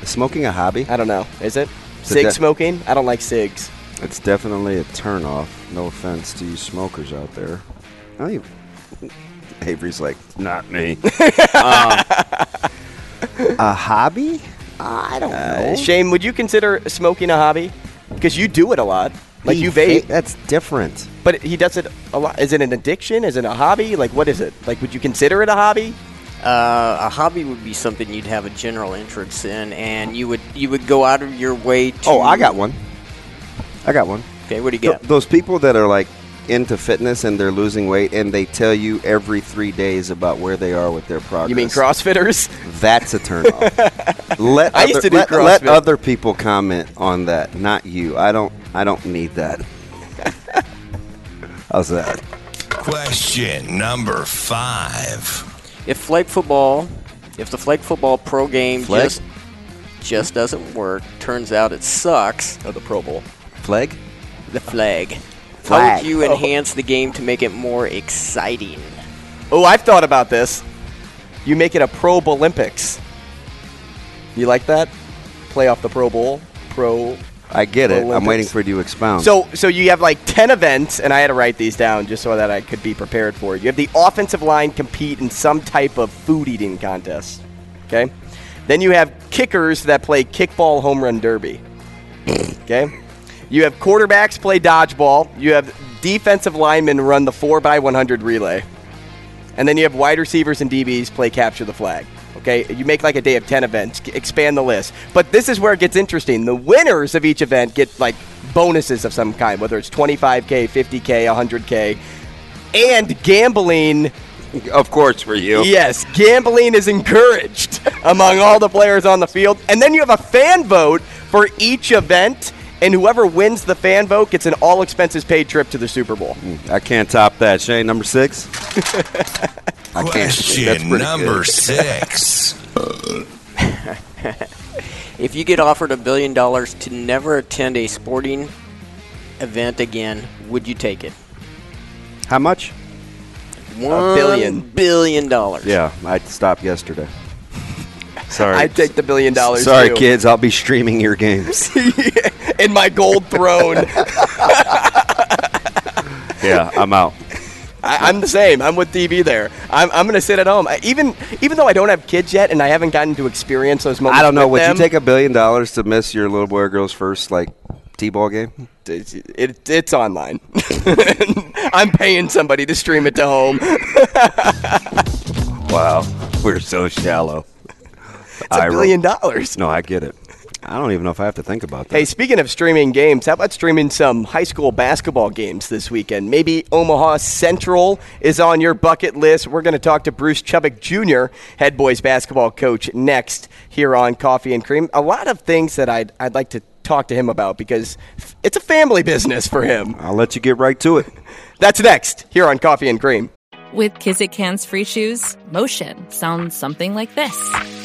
S6: Is smoking a hobby?
S5: I don't know. Is it?
S6: It's
S5: Cig
S6: de-
S5: smoking? I don't like cigs.
S6: It's definitely a turnoff. No offense to you smokers out there. I don't even- Avery's like, not me. Um, a hobby? I don't
S5: Uh,
S6: know.
S5: Shane, would you consider smoking a hobby? Because you do it a lot. Like
S6: He
S5: you
S6: fa-
S5: vape.
S6: That's different.
S5: But he does it a lot. Is it an addiction? Is it a hobby? Like, what is it? Like, would you consider it a hobby?
S9: Uh, a hobby would be something you'd have a general interest in, and you would you would go out of your way to.
S6: Oh, I got one. I got one.
S9: Okay, what do you
S6: Th-
S9: got?
S6: those people that are like into fitness and they're losing weight and they tell you every three days about where they are with their progress.
S5: You mean CrossFitters?
S6: That's a turnoff. let
S5: I
S6: other,
S5: used to do
S6: let, let other people comment on that, not you. I don't. I don't need that. How's that?
S1: Question number five.
S9: If flag football, if the flag football pro game
S6: Flag?
S9: just just doesn't work, turns out it sucks.
S5: Oh, the Pro Bowl.
S6: Flag?
S9: The flag. How
S6: Flag.
S9: would you oh. enhance the game to make it more exciting?
S5: Oh, I've thought about this. You make it a Pro Olympics. You like that? Play off the Pro Bowl. Pro.
S6: I get it. I'm waiting for you to expound.
S5: So, so you have like ten events, and I had to write these down just so that I could be prepared for it. You have the offensive line compete in some type of food eating contest. Okay. Then you have kickers that play kickball home run derby. okay. You have quarterbacks play dodgeball. You have defensive linemen run the 4x100 relay. And then you have wide receivers and DBs play capture the flag. Okay, you make like a day of 10 events, expand the list. But this is where it gets interesting. The winners of each event get like bonuses of some kind, whether it's 25K, 50K, 100K. And gambling
S6: of course, for you.
S5: Yes, gambling is encouraged among all the players on the field. And then you have a fan vote for each event. And whoever wins the fan vote gets an all expenses paid trip to the Super Bowl.
S6: Hmm, I can't top that. Shane, number six. I can't. That's
S1: Question number
S6: good.
S1: six.
S9: If you get offered a billion dollars to never attend a sporting event again, would you take it?
S6: How much?
S9: One
S5: billion.
S9: billion dollars.
S6: Yeah, I stopped yesterday. Sorry.
S5: I'd take the billion dollars.
S6: Sorry,
S5: too.
S6: kids. I'll be streaming your games.
S5: In my gold throne.
S6: yeah, I'm out.
S5: I, I'm the same. I'm with DB there. I'm, I'm going to sit at home. I, even even though I don't have kids yet and I haven't gotten to experience those moments.
S6: I don't know. Would
S5: them,
S6: you take a billion dollars to miss your little boy or girl's first like t-ball game?
S5: It's, it, it's online. I'm paying somebody to stream it to home.
S6: Wow, we're so shallow.
S5: It's a billion dollars.
S6: No, I get it. I don't even know if I have to think about that.
S5: Hey, speaking of streaming games, how about streaming some high school basketball games this weekend? Maybe Omaha Central is on your bucket list. We're going to talk to Bruce Chubick Jr., head boys basketball coach, next here on Coffee and Cream. A lot of things that I'd, I'd like to talk to him about because it's a family business for him.
S6: I'll let you get right to it.
S5: That's next here on Coffee and Cream.
S10: With Kizik hands free shoes, motion sounds something like this.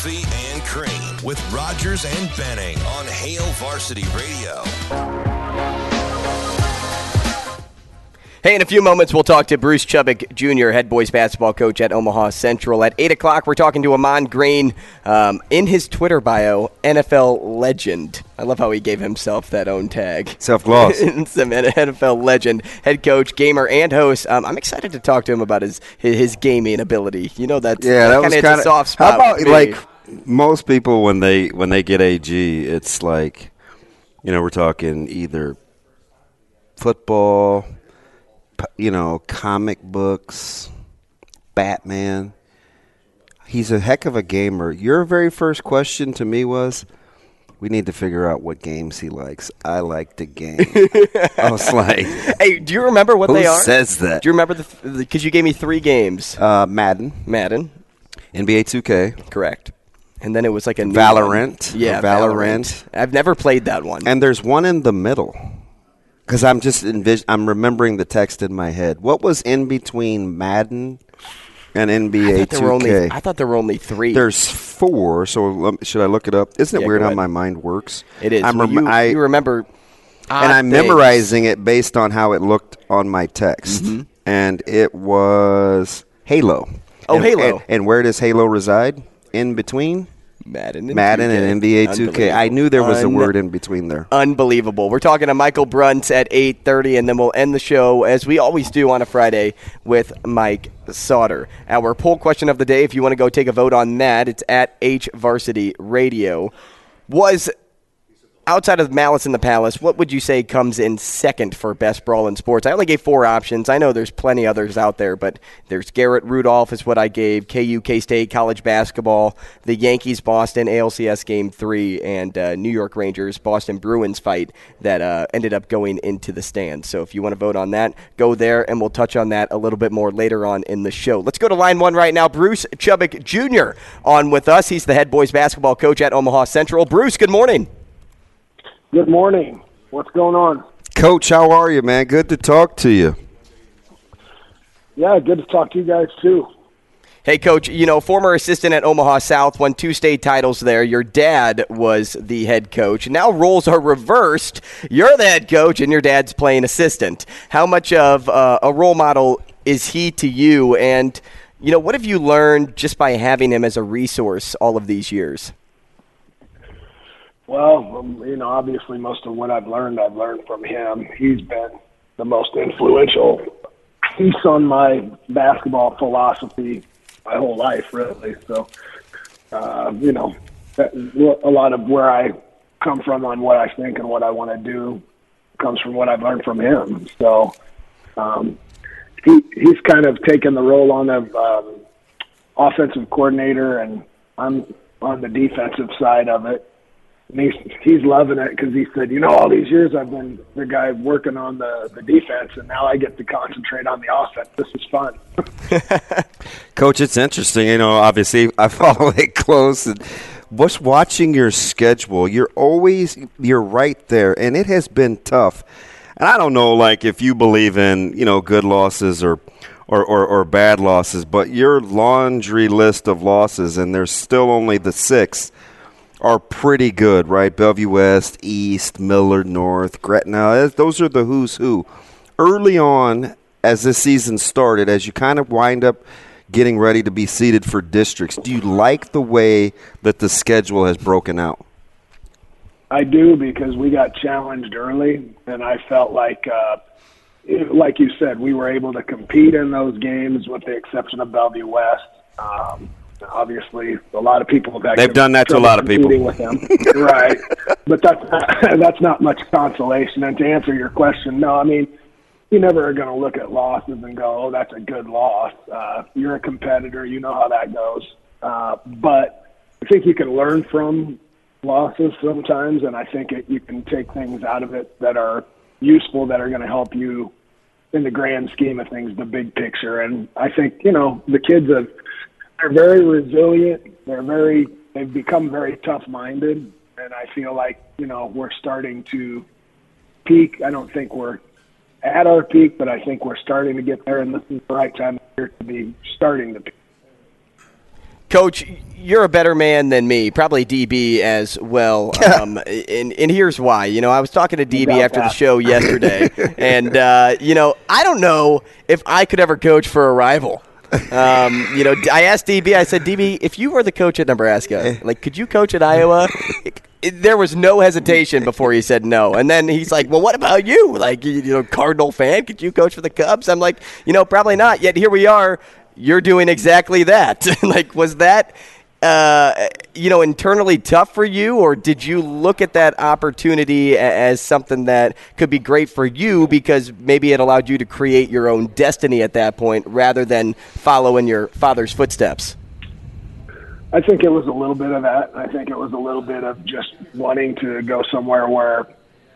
S1: Coffee and Cream with Rogers and Benning on Hail Varsity Radio.
S5: Hey, in a few moments, we'll talk to Bruce Chubick Jr., head boys basketball coach at Omaha Central. At 8 o'clock, we're talking to Ahman Green. Um, in his Twitter bio, NFL legend. I love how he gave himself that own tag.
S6: Self-gloss.
S5: Some NFL legend, head coach, gamer, and host. Um, I'm excited to talk to him about his his, his gaming ability. You know, that's,
S6: Yeah, that was
S5: kinda
S6: kind
S5: hits soft spot.
S6: How about
S5: me.
S6: like most people when they when they get AG, it's like you know we're talking either football, you know, comic books, Batman. He's a heck of a gamer. Your very first question to me was, "We need to figure out what games he likes." I like to game. I was like,
S5: Hey, do you remember what they are?
S6: says that?
S5: Do you remember the? Because you gave me three games.
S6: uh, Madden,
S5: Madden,
S6: NBA 2K,
S5: correct. And then it was like a new
S6: Valorant.
S5: Yeah,
S6: or Valorant.
S5: I've never played that one.
S6: And there's one in the middle. Because I'm just envis- I'm remembering the text in my head. What was in between Madden and NBA
S5: there
S6: 2K?
S5: were only. I thought there were only three.
S6: There's four. So should I look it up? Isn't it
S5: Yeah,
S6: weird how my mind works?
S5: It is.
S6: Rem-
S5: you,
S6: I,
S5: you remember.
S6: and I'm
S5: things.
S6: memorizing it based on how it looked on my text.
S5: Mm-hmm.
S6: And it was Halo.
S5: Oh,
S6: And-
S5: Halo.
S6: And, and where does Halo reside? In between
S5: Madden and
S6: Madden
S5: 2K.
S6: and NBA 2K. I knew there was a
S5: Un-
S6: word in between there.
S5: Unbelievable. We're talking to Michael Brunt at 8:30 and then we'll end the show as we always do on a Friday with Mike Sauter. Our poll question of the day if you want to go take a vote on that, it's at H Varsity Radio. Was outside of Malice in the Palace, what would you say comes in second for best brawl in sports? I only gave four options. I know there's plenty others out there, but there's Garrett Rudolph is what I gave. KU K State college basketball, the Yankees Boston ALCS game three, and uh, New York Rangers Boston Bruins fight that uh, ended up going into the stands. So if you want to vote on that, go there, and we'll touch on that a little bit more later on in the show. Let's go to line one right now. Bruce Chubick Jr. on with us. He's the head boys basketball coach at Omaha Central. Bruce, good morning.
S11: Good morning. What's going on?
S6: Coach, how are you, man? Good to talk to you.
S11: Yeah, good to talk to you guys too.
S5: Hey, coach, you know, former assistant at Omaha South, won two state titles there. Your dad was the head coach. Now roles are reversed. You're the head coach, and your dad's playing assistant. How much of uh, a role model is he to you? And, you know, what have you learned just by having him as a resource all of these years?
S11: Well, um, you know, obviously most of what I've learned, I've learned from him. He's been the most influential piece on my basketball philosophy my whole life, really. So, uh, you know, a lot of where I come from on what I think and what I want to do comes from what I've learned from him. So um, he he's kind of taken the role on of um, offensive coordinator, and I'm on the defensive side of it. And he's he's loving it because he said, you know, all these years I've been the guy working on the the defense, and now I get to concentrate on the offense. This is fun.
S6: Coach, it's interesting. You know, obviously I follow it close, and what's watching your schedule? You're always you're right there, and it has been tough. And I don't know, like if you believe in you know good losses or or, or, or bad losses, but your laundry list of losses, and there's still only the six, are pretty good, right? Bellevue West, East, Millard North, Gretna. Those are the who's who. Early on, as this season started, as you kind of wind up getting ready to be seated for districts, do you like the way that the schedule has broken out?
S11: I do because we got challenged early, and I felt like uh, like you said, we were able to compete in those games, with the exception of Bellevue West. Um, obviously, a lot of people have
S6: they've done that to a lot of people.
S11: With them, right? But that's not, that's not much consolation. And to answer your question, no, I mean you never are going to look at losses and go, "Oh, that's a good loss." Uh, you're a competitor, you know how that goes. Uh, but I think you can learn from losses sometimes, and I think it, you can take things out of it that are useful that are going to help you in the grand scheme of things, the big picture. And I think you know the kids have they're very resilient. They're very they've become very tough minded, and I feel like you know we're starting to peak. I don't think we're at our peak, but I think we're starting to get there, and this is the right time of year to be starting to peak.
S5: Coach, you're a better man than me, probably DB as well. Um, and, and here's why. You know, I was talking to DB after the show yesterday, and, uh, you know, I don't know if I could ever coach for a rival. Um, you know, I asked DB, I said, DB, if you were the coach at Nebraska, like, could you coach at Iowa? It, it, there was no hesitation before he said no. And then he's like, well, what about you? Like, you, you know, Cardinal fan, could you coach for the Cubs? I'm like, you know, probably not. Yet here we are you're doing exactly that. like, was that, uh, you know, internally tough for you, or did you look at that opportunity as something that could be great for you because maybe it allowed you to create your own destiny at that point rather than follow in your father's footsteps?
S11: I think it was a little bit of that. I think it was a little bit of just wanting to go somewhere where,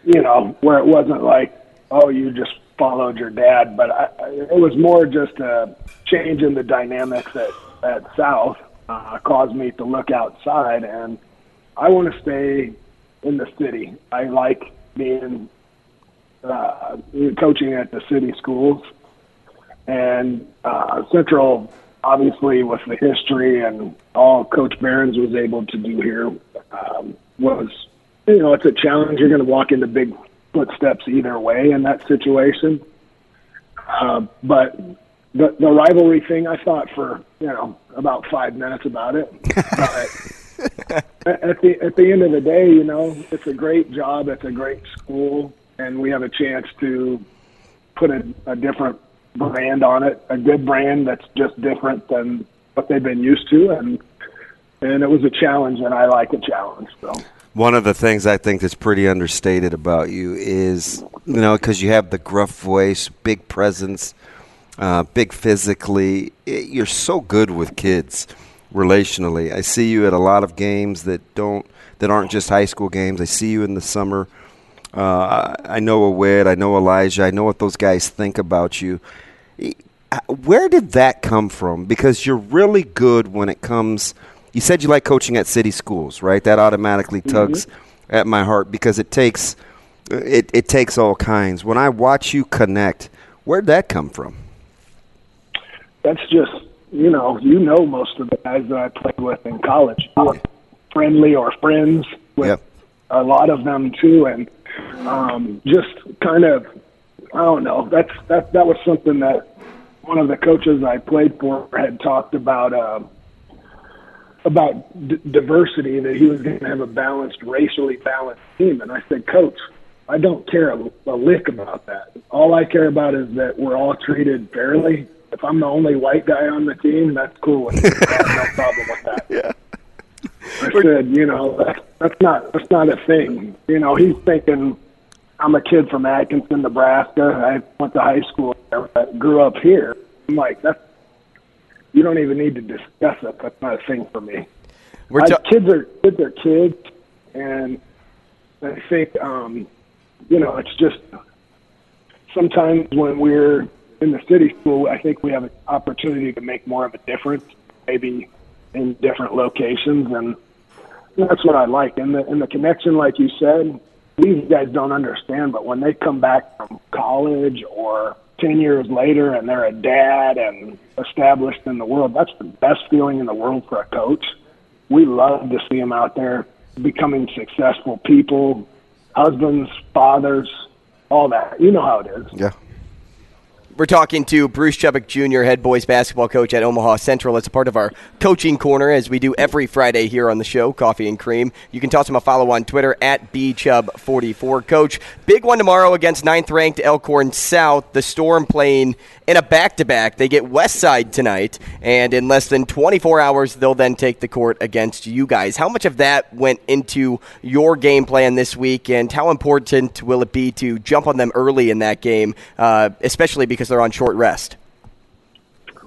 S11: you know, where it wasn't like, oh, you just followed your dad, but I, it was more just a change in the dynamics at, at South uh, caused me to look outside, and I want to stay in the city. I like being uh, coaching at the city schools, and uh, Central, obviously, with the history and all Coach Behrens was able to do here, um, was you know it's a challenge. You're going to walk into big footsteps either way in that situation. Uh, but the the rivalry thing, I thought for you know about five minutes about it. But at the at the end of the day, you know, it's a great job. It's a great school, and we have a chance to put a, a different brand on it, a good brand that's just different than what they've been used to, and and it was a challenge, and I like a challenge. So.
S6: One of the things I think that's pretty understated about you is, you know, because you have the gruff voice, big presence, uh, big physically. You're so good with kids relationally. I see you at a lot of games that don't that aren't just high school games. I see you in the summer. Uh, I know Awed, I know Elijah, I know what those guys think about you. Where did that come from? Because you're really good when it comes – you said you like coaching at city schools, right? That automatically mm-hmm. tugs mm-hmm. at my heart because it takes it, it takes all kinds. When I watch you connect, where'd that come from?
S11: That's just you know, you know most of the guys that I played with in college. You friendly or friends with yep. a lot of them too, and um, just kind of I don't know. That's that that was something that one of the coaches I played for had talked about. Uh, about d- diversity that he was going to have a balanced, racially balanced team. And I said, Coach, I don't care a, a lick about that. All I care about is that we're all treated fairly. If I'm the only white guy on the team, that's cool with me. I have no problem with that.
S6: Yeah.
S11: I said, you know, that's, that's not that's not a thing. You know, he's thinking, I'm a kid from Atkinson, Nebraska. I went to high school there, but grew up here. I'm like, that's you don't even need to discuss it. That's not a thing for me.
S5: We're
S11: I, kids are kids are kids, and I think um, you know it's just sometimes when we're in the city school, I think we have an opportunity to make more of a difference, maybe in different locations, and that's what I like. And the and the connection, like you said, these guys don't understand, but when they come back from college or ten years later and they're a dad and established in the world, that's the best feeling in the world for a coach. We love to see them out there becoming successful people, husbands, fathers, all that. You know how it is.
S6: Yeah.
S5: We're talking to Bruce Chubick Jr., head boys basketball coach at Omaha Central. As a part of our coaching corner, as we do every Friday here on the show, Coffee and Cream. You can toss him a follow on Twitter at bchub44. Coach, big one tomorrow against ninth-ranked Elkhorn South. The Storm playing in a back-to-back. They get West Side tonight, and in less than 24 hours, they'll then take the court against you guys. How much of that went into your game plan this week, and how important will it be to jump on them early in that game, uh, especially because they're on short rest?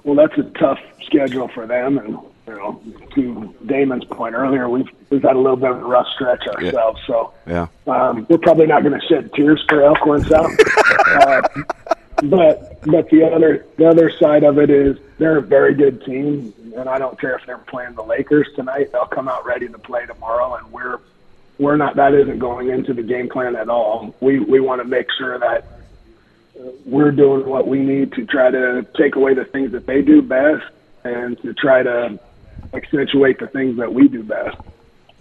S11: Well, that's a tough schedule for them, and you know, to Damon's point earlier, we've we've had a little bit of a rough stretch ourselves. So
S6: Yeah.
S11: um, we're probably not going to shed tears for Elkhorn South. uh, but but the other the other side of it is they're a very good team, and I don't care if they're playing the Lakers tonight; they'll come out ready to play tomorrow, and we're we're not. That isn't going into the game plan at all. We we want to make sure that we're doing what we need to try to take away the things that they do best, and to try to accentuate the things that we do best.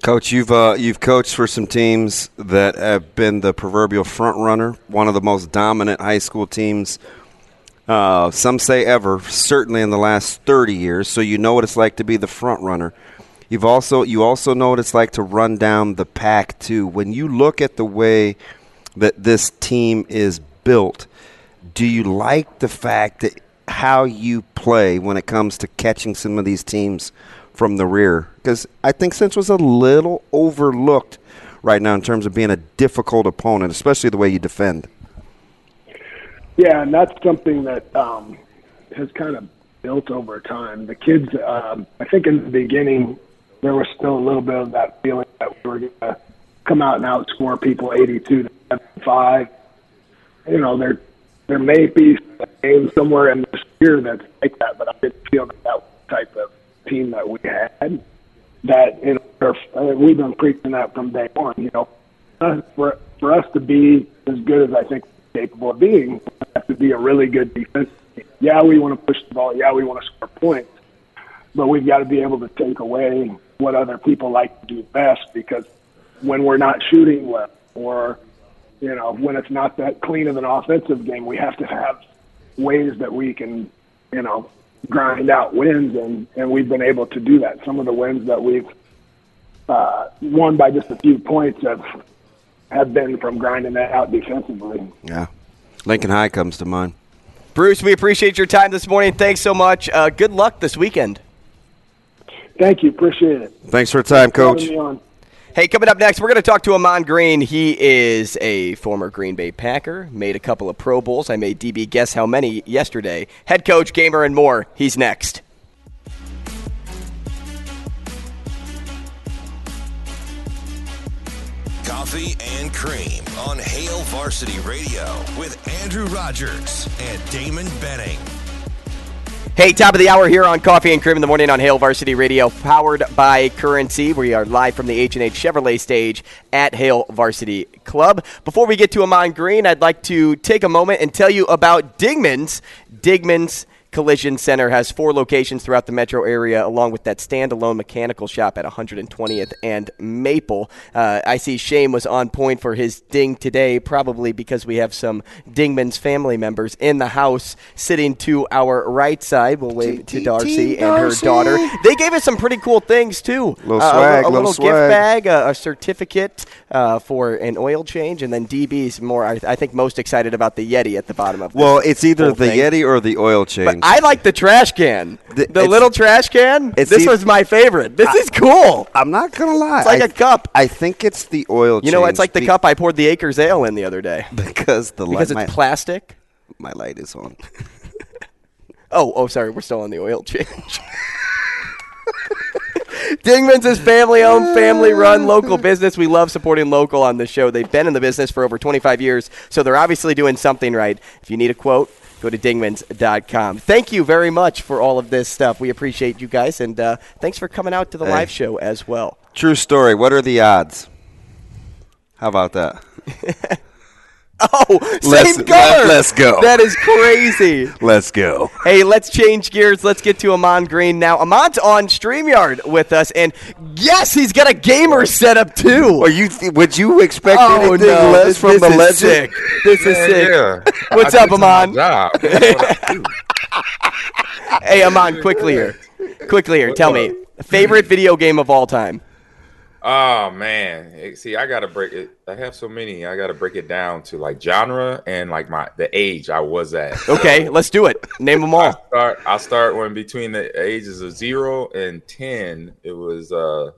S6: Coach, you've uh, you've coached for some teams that have been the proverbial front runner, one of the most dominant high school teams. Uh, some say ever, certainly in the last thirty years. So you know what it's like to be the front runner. You've also you also know what it's like to run down the pack too. When you look at the way that this team is built, do you like the fact that how you play when it comes to catching some of these teams from the rear? Because I think Central's was a little overlooked right now in terms of being a difficult opponent, especially the way you defend.
S11: Yeah, and that's something that um, has kind of built over time. The kids, um, I think in the beginning, there was still a little bit of that feeling that we were going to come out and outscore people 82 to 75. You know, there there may be a game somewhere in this year that's like that, but I didn't feel that that type of team that we had. That know, uh, we've been preaching that from day one. You know, uh, for for us to be as good as I think we're capable of being, we have to be a really good defense. Yeah, we want to push the ball. Yeah, we want to score points, but we've got to be able to take away what other people like to do best. Because when we're not shooting well, or you know, when it's not that clean of an offensive game, we have to have ways that we can, you know, grind out wins, and and we've been able to do that. Some of the wins that we've uh, won by just a few points have have been from grinding that out defensively.
S6: Yeah. Lincoln High comes to mind.
S5: Bruce, we appreciate your time this morning. Thanks so much. Uh, good luck this weekend.
S11: Thank you. Appreciate it.
S6: Thanks for the time, Coach.
S5: Hey, coming up next, we're going to talk to Ahman Green. He is a former Green Bay Packer, made a couple of Pro Bowls. I made DB guess how many yesterday. Head coach, gamer, and more. He's next.
S1: Coffee and Cream on Hail Varsity Radio with Andrew Rogers and Damon Benning.
S5: Hey, top of the hour here on Coffee and Cream in the morning on Hail Varsity Radio, powered by Currency. We are live from the H&H Chevrolet stage at Hail Varsity Club. Before we get to Ahman Green, I'd like to take a moment and tell you about Dingman's. Dingman's Collision Center has four locations throughout the metro area, along with that standalone mechanical shop at 120th and Maple. Uh, I see Shane was on point for his ding today, probably because we have some Dingman's family members in the house sitting to our right side. We'll wave to Darcy and her daughter. They gave us some pretty cool things too.
S6: Little
S5: Uh,
S6: swag,
S5: a,
S6: little
S5: gift bag, a, certificate uh, for an oil change, and then DB's more. I, I think most excited about the Yeti at the bottom of.
S6: Well, it's either the. Yeti or the oil change. Things.
S5: I like the trash can. The,
S6: it's-
S5: little trash can. This was my favorite. This is cool.
S6: I'm not gonna lie.
S5: It's like
S6: a
S5: a cup.
S6: I think it's the oil.
S5: You know, it's like the
S6: be-
S5: cup I poured the Acres Ale in the other day.
S6: because the
S5: Because
S6: light.
S5: it's
S6: my,
S5: plastic.
S6: my light is on.
S5: Oh, oh, sorry, we're still on the oil change. Dingman's is family owned, family run, local business. We love supporting local on this show. They've been in the business for over 25 years, so they're obviously doing something right. If you need a quote, go to dingmans.com. Thank you very much for all of this stuff. We appreciate you guys, and uh, thanks for coming out to the
S6: Hey.
S5: live show as well.
S6: True story. What are the odds? How about that?
S5: Oh,
S6: Let's-
S5: same color.
S6: let- let's go.
S5: That is crazy.
S6: Let's go.
S5: Hey, let's change gears. Let's get to Ahman Green now. Ahman's on StreamYard with us, and yes, he's got a gamer setup too.
S6: Are you? Would you expect
S5: Oh,
S6: anything
S5: no,
S6: less
S5: this-
S6: from
S5: this
S6: the legend?
S5: sick. This is
S12: Yeah,
S5: sick.
S12: yeah.
S5: What's
S12: I
S5: up, Ahman?
S12: job. You know what I do.
S5: Hey, Ahman, quickly here. Quickly here. Tell me, favorite video game of all time?
S12: Oh man, see, I gotta break it. I have so many. I gotta break it down to like genre and like my the age I was at.
S5: Okay, let's do it. Name them all.
S12: Start. I'll start when between the ages of zero and ten. It was uh,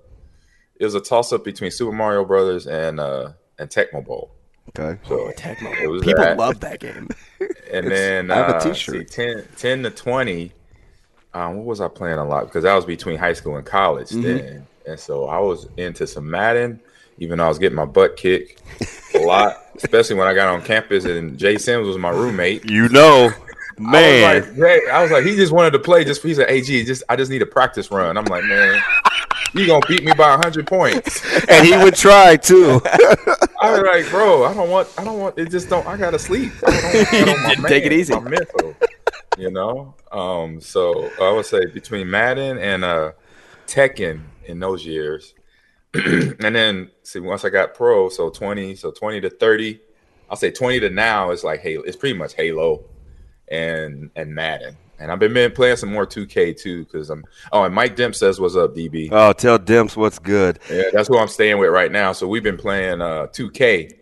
S12: it was a toss up between Super Mario Brothers and uh and Tecmo Bowl.
S6: Okay.
S12: So
S5: Tecmo.
S12: it was
S5: People
S12: that.
S5: love that game.
S12: And then
S6: I have a
S12: uh,
S6: t-shirt.
S12: see, 10, 10 to twenty. Um, what was I playing a lot? Because I was between high school and college
S6: Mm-hmm.
S12: then, and so I was into some Madden. Even though I was getting my butt kicked a lot, especially when I got on campus and Jay Sims was my roommate.
S6: You know,
S12: I
S6: man.
S12: was like, Jay, I was like, he just wanted to play. Just he said, "Ag, just I just need a practice run." I'm like, man, you gonna beat me by hundred points?
S6: and he would try too.
S12: I was like, bro, I don't want, I don't want. It just don't. I gotta sleep. I don't, I don't,
S5: Take it easy.
S12: My mental, you know. Um, so I would say between Madden and uh, Tekken in those years, and then see once I got pro, so twenty, so twenty to thirty, I'll say twenty to now is like Halo. It's pretty much Halo and and Madden. And I've been, playing some more 2K too because I'm. Oh, and Mike Demp says, "What's up, DB?"
S6: oh, tell Dimps what's good.
S12: Yeah, that's who I'm staying with right now. So we've been playing uh 2K,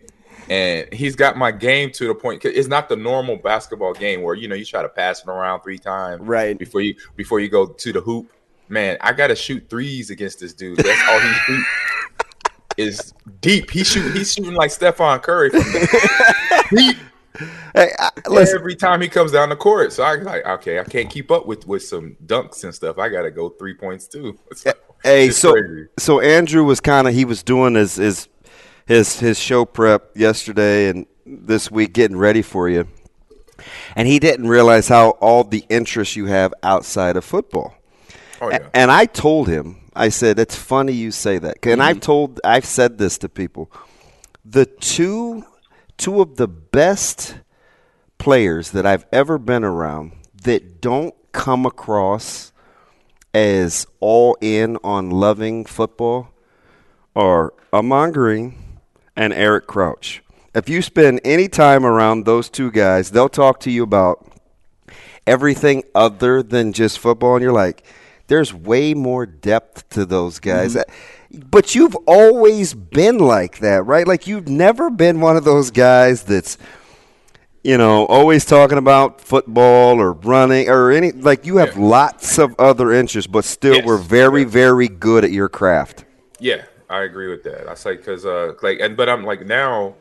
S12: and he's got my game to the point. 'cause It's not the normal basketball game where you know you try to pass it around three times
S5: Right.
S12: before you before you go to the hoop. Man, I got to shoot threes against this dude. That's all he shoot is deep. He shoot. He's shooting like Stephon Curry from deep
S6: Hey, I,
S12: every time he comes down the court. So I like, okay, I can't keep up with with some dunks and stuff. I got to go three points too. So,
S6: hey, so
S12: crazy.
S6: so Andrew was kind of he was doing his his his his show prep yesterday and this week, getting ready for you, and he didn't realize how all the interest you have outside of football.
S12: Oh, yeah.
S6: And I told him, I said, it's funny you say that. And
S12: Mm-hmm.
S6: I've told, I've said this to people. The two, two of the best players that I've ever been around that don't come across as all in on loving football are Ahman Green and Eric Crouch. If you spend any time around those two guys, they'll talk to you about everything other than just football, and you're like, there's way more depth to those guys. But you've always been like that, right? Like you've never been one of those guys that's, you know, always talking about football or running or any. Like you have lots of other interests, but still,
S12: Yes.
S6: we're very, very good at your craft.
S12: Yeah, I agree with that. I say because uh, like, and but I'm like now,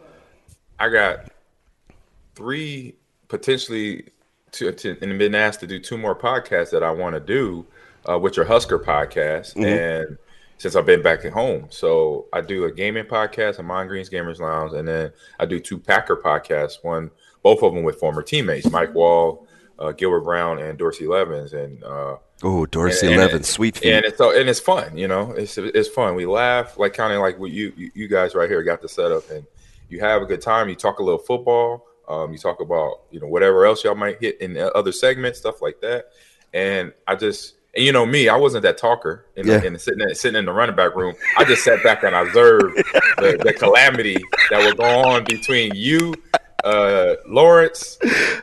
S12: I got three potentially to, to and been asked to do two more podcasts that I want to do, uh, which are Husker podcasts,
S6: Mhm.
S12: and since I've been back at home, so I do a gaming podcast, Ahman Green's Gamers Lounge, and then I do two Packer podcasts. One, both of them with former teammates, Mike Wahle, uh, Gilbert Brown, and Dorsey Levens, and uh,
S6: Oh, Dorsey
S12: and- and
S6: Levin, sweet feet.
S12: And it's so and it's fun, you know. It's it's fun. We laugh, like kind of like what you you- you guys right here got the setup, and you have a good time. You talk a little football. Um, you talk about you know whatever else y'all might hit in other segments, stuff like that. And I just and you know me, I wasn't that talker in,
S6: Yeah.
S12: the, in the, sitting in, sitting in the running back room. I just sat back and observed the, the calamity that was going on between you, uh, Lawrence,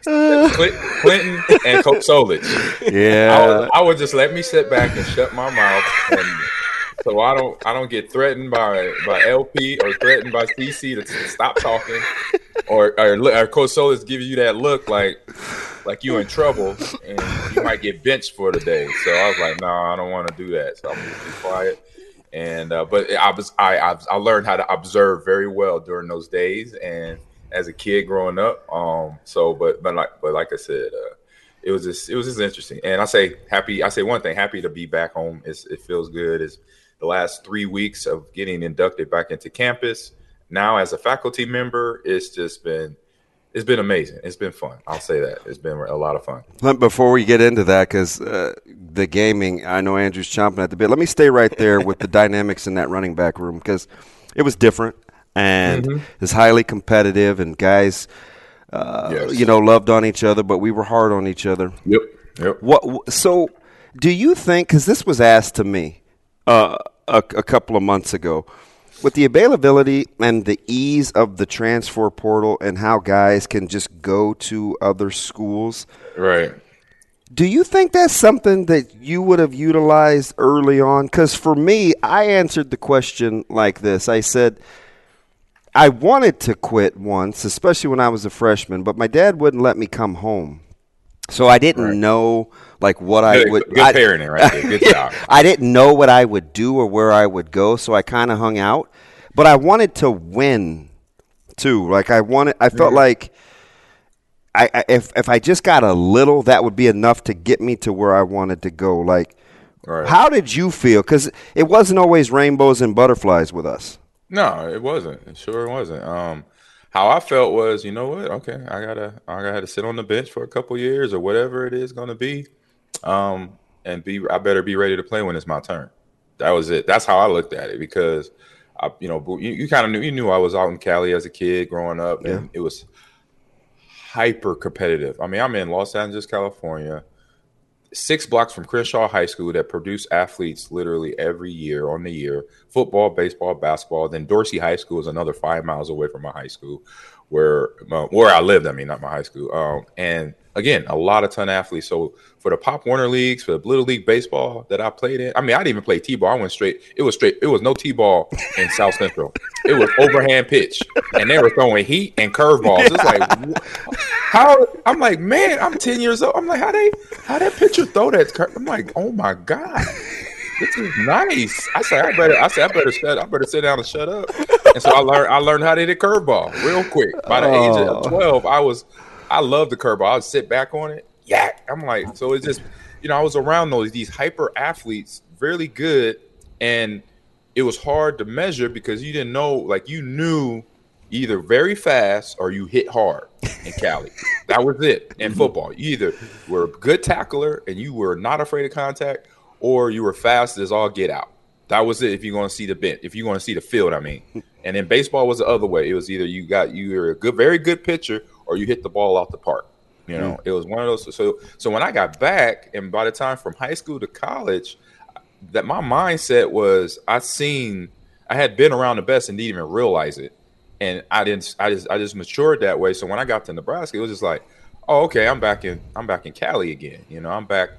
S12: Clint, Clinton, and Coach Solich.
S6: Yeah.
S12: I would, I would just let me sit back and shut my mouth, and so I don't I don't get threatened by by LP or threatened by CC to, to stop talking, or or, look- or Coach Solich give you that look like like you in trouble and you might get benched for the day. So I was like, no, nah, I don't want to do that. So I'm gonna be quiet. And uh, but I was I I learned how to observe very well during those days and as a kid growing up. Um, so but but like but like I said, uh, it was just it was just interesting. And I say happy. I say one thing: happy to be back home. It's, it feels good. It's the last three weeks of getting inducted back into campus. Now as a faculty member, it's just been it's been amazing. It's been fun. I'll say that. It's been a lot of fun.
S6: Before we get into that, because uh, the gaming, I know Andrew's chomping at the bit. Let me stay right there with the dynamics in that running back room because it was different and mm-hmm. it's highly competitive, and guys, uh, yes. you know, loved on each other, but we were hard on each other.
S12: Yep. Yep.
S6: What? So, do you think? Because this was asked to me uh, a, a couple of months ago with the availability and the ease of the transfer portal and how guys can just go to other schools.
S12: Right.
S6: Do you think that's something that you would have utilized early on? Because for me, I answered the question like this I said, I wanted to quit once, especially when I was a freshman, but my dad wouldn't let me come home. So I didn't right. know like what
S12: good,
S6: I would.
S12: Good parenting, right there. Good job.
S6: I didn't know what I would do or where I would go, so I kind of hung out. But I wanted to win too. Like I wanted. I felt mm-hmm. like. I, I, if if I just got a little, that would be enough to get me to where I wanted to go. Like, right. how did you feel? Because it wasn't always rainbows and butterflies with us.
S12: No, it wasn't. It sure wasn't. Um, how I felt was, you know what? Okay, I gotta, I gotta sit on the bench for a couple years or whatever it is going to be, um, and be. I better be ready to play when it's my turn. That was it. That's how I looked at it because, I, you know, you, you kind of knew. You knew I was out in Cali as a kid growing up, yeah. and it was hyper competitive. I mean, I'm in Los Angeles, California six blocks from Crenshaw High School that produce athletes literally every year on the year football, baseball, basketball. Then Dorsey High School is another five miles away from my high school where uh, where I lived. I mean, not my high school. Um, and again, a lot of ton of athletes. So for the Pop Warner leagues, for the Little League baseball that I played in, I mean, I didn't even play t-ball. I went straight. It was straight. It was no t-ball in South Central. It was overhand pitch, and they were throwing heat and curveballs. It's like how I'm like, man, I'm ten years old. I'm like, how they how that pitcher throw that? Cur-? I'm like, oh my god. This is nice. I said, I better. I said, I better shut. I better sit down and shut up. And so I learned. I learned how to hit a curveball real quick. By the oh. age of oh. twelve, I was I love the curveball. I would sit back on it. Yeah. I'm like, so it's just, you know, I was around those these hyper athletes, really good, and it was hard to measure because you didn't know, like you knew either very fast or you hit hard in Cali. that was it in mm-hmm. football. You either were a good tackler and you were not afraid of contact, or you were fast as all get out. That was it. If you're going to see the bent, if you're going to see the field, I mean. And then baseball was the other way. It was either you got you were a good, very good pitcher, or you hit the ball out the park. You know, mm. it was one of those. So, so when I got back, and by the time from high school to college, that my mindset was I seen I had been around the best and didn't even realize it, and I didn't. I just I just matured that way. So when I got to Nebraska, it was just like, oh, okay, I'm back in I'm back in Cali again. You know, I'm back.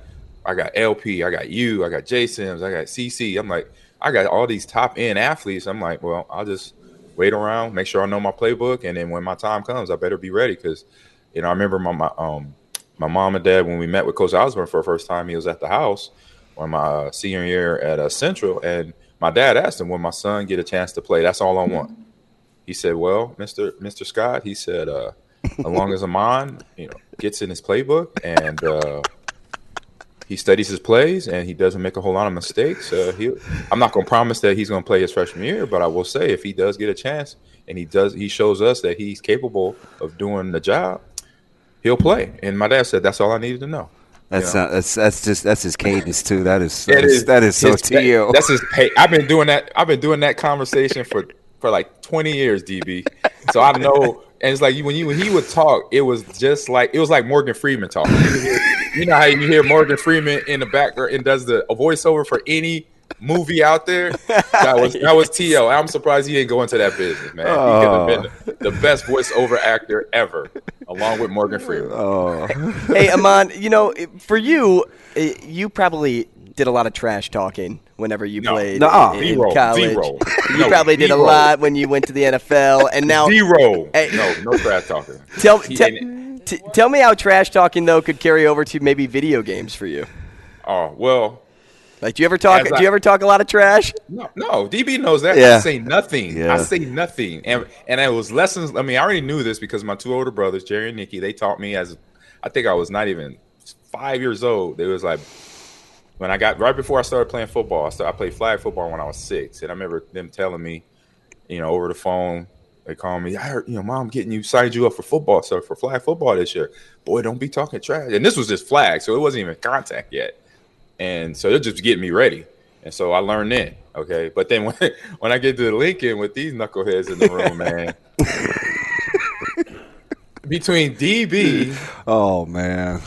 S12: I got LP, I got you, I got J Sims, I got CC. I'm like, I got all these top end athletes. I'm like, well, I'll just wait around, make sure I know my playbook, and then when my time comes, I better be ready because, you know, I remember my, my um my mom and dad when we met with Coach Osborne for the first time. He was at the house on my uh, senior year at uh, Central, and my dad asked him, "When my son get a chance to play? That's all I want." He said, "Well, Mister Mister Scott," he said, uh, "as long as Ahman, you know, gets in his playbook and." Uh, he studies his plays and he doesn't make a whole lot of mistakes. Uh, he, I'm not going to promise that he's going to play his freshman year, but I will say if he does get a chance and he does, he shows us that he's capable of doing the job, he'll play. And my dad said that's all I needed to know.
S6: That's you know? that's that's just that's his cadence too. That is that is, that is so to
S12: That's his. Hey, I've been doing that. I've been doing that conversation for for like 20 years, DB. So I know, and it's like when you when he would talk, it was just like it was like Morgan Freeman talking you know how you hear Morgan Freeman in the background and does the a voiceover for any movie out there. That was that was T.O. I'm surprised he didn't go into that business, man. Oh. He could have been the, the best voiceover actor ever, along with Morgan Freeman.
S5: Oh. hey, Ahman, you know, for you, eh, you probably did a lot of trash talking whenever you no, played no, in, zero, college. Zero. You no, probably did zero. a lot when you went to the NFL, and now
S12: zero. Hey, no, no trash talking.
S5: Tell, tell T- tell me how trash talking though could carry over to maybe video games for you.
S12: Oh well,
S5: Like, do you ever talk?
S12: As
S5: Do you ever talk a lot of trash?
S12: No, no, DB knows that.
S5: Yeah.
S12: I say nothing.
S5: Yeah.
S12: I say nothing. And and it was lessons. I mean, I already knew this because my two older brothers, Jerry and Nikki, they taught me as I think I was not even five years old. They was like when I got right before I started playing football. I started, I played flag football when I was six, and I remember them telling me, you know, over the phone. They called me. I heard, you know, mom getting you signed you up for football, so for flag football this year. Boy, don't be talking trash. And this was just flag, so it wasn't even contact yet. And so they're just getting me ready. And so I learned then. Okay. But then when when I get to Lincoln with these knuckleheads in the room, man. between DB
S6: Oh man.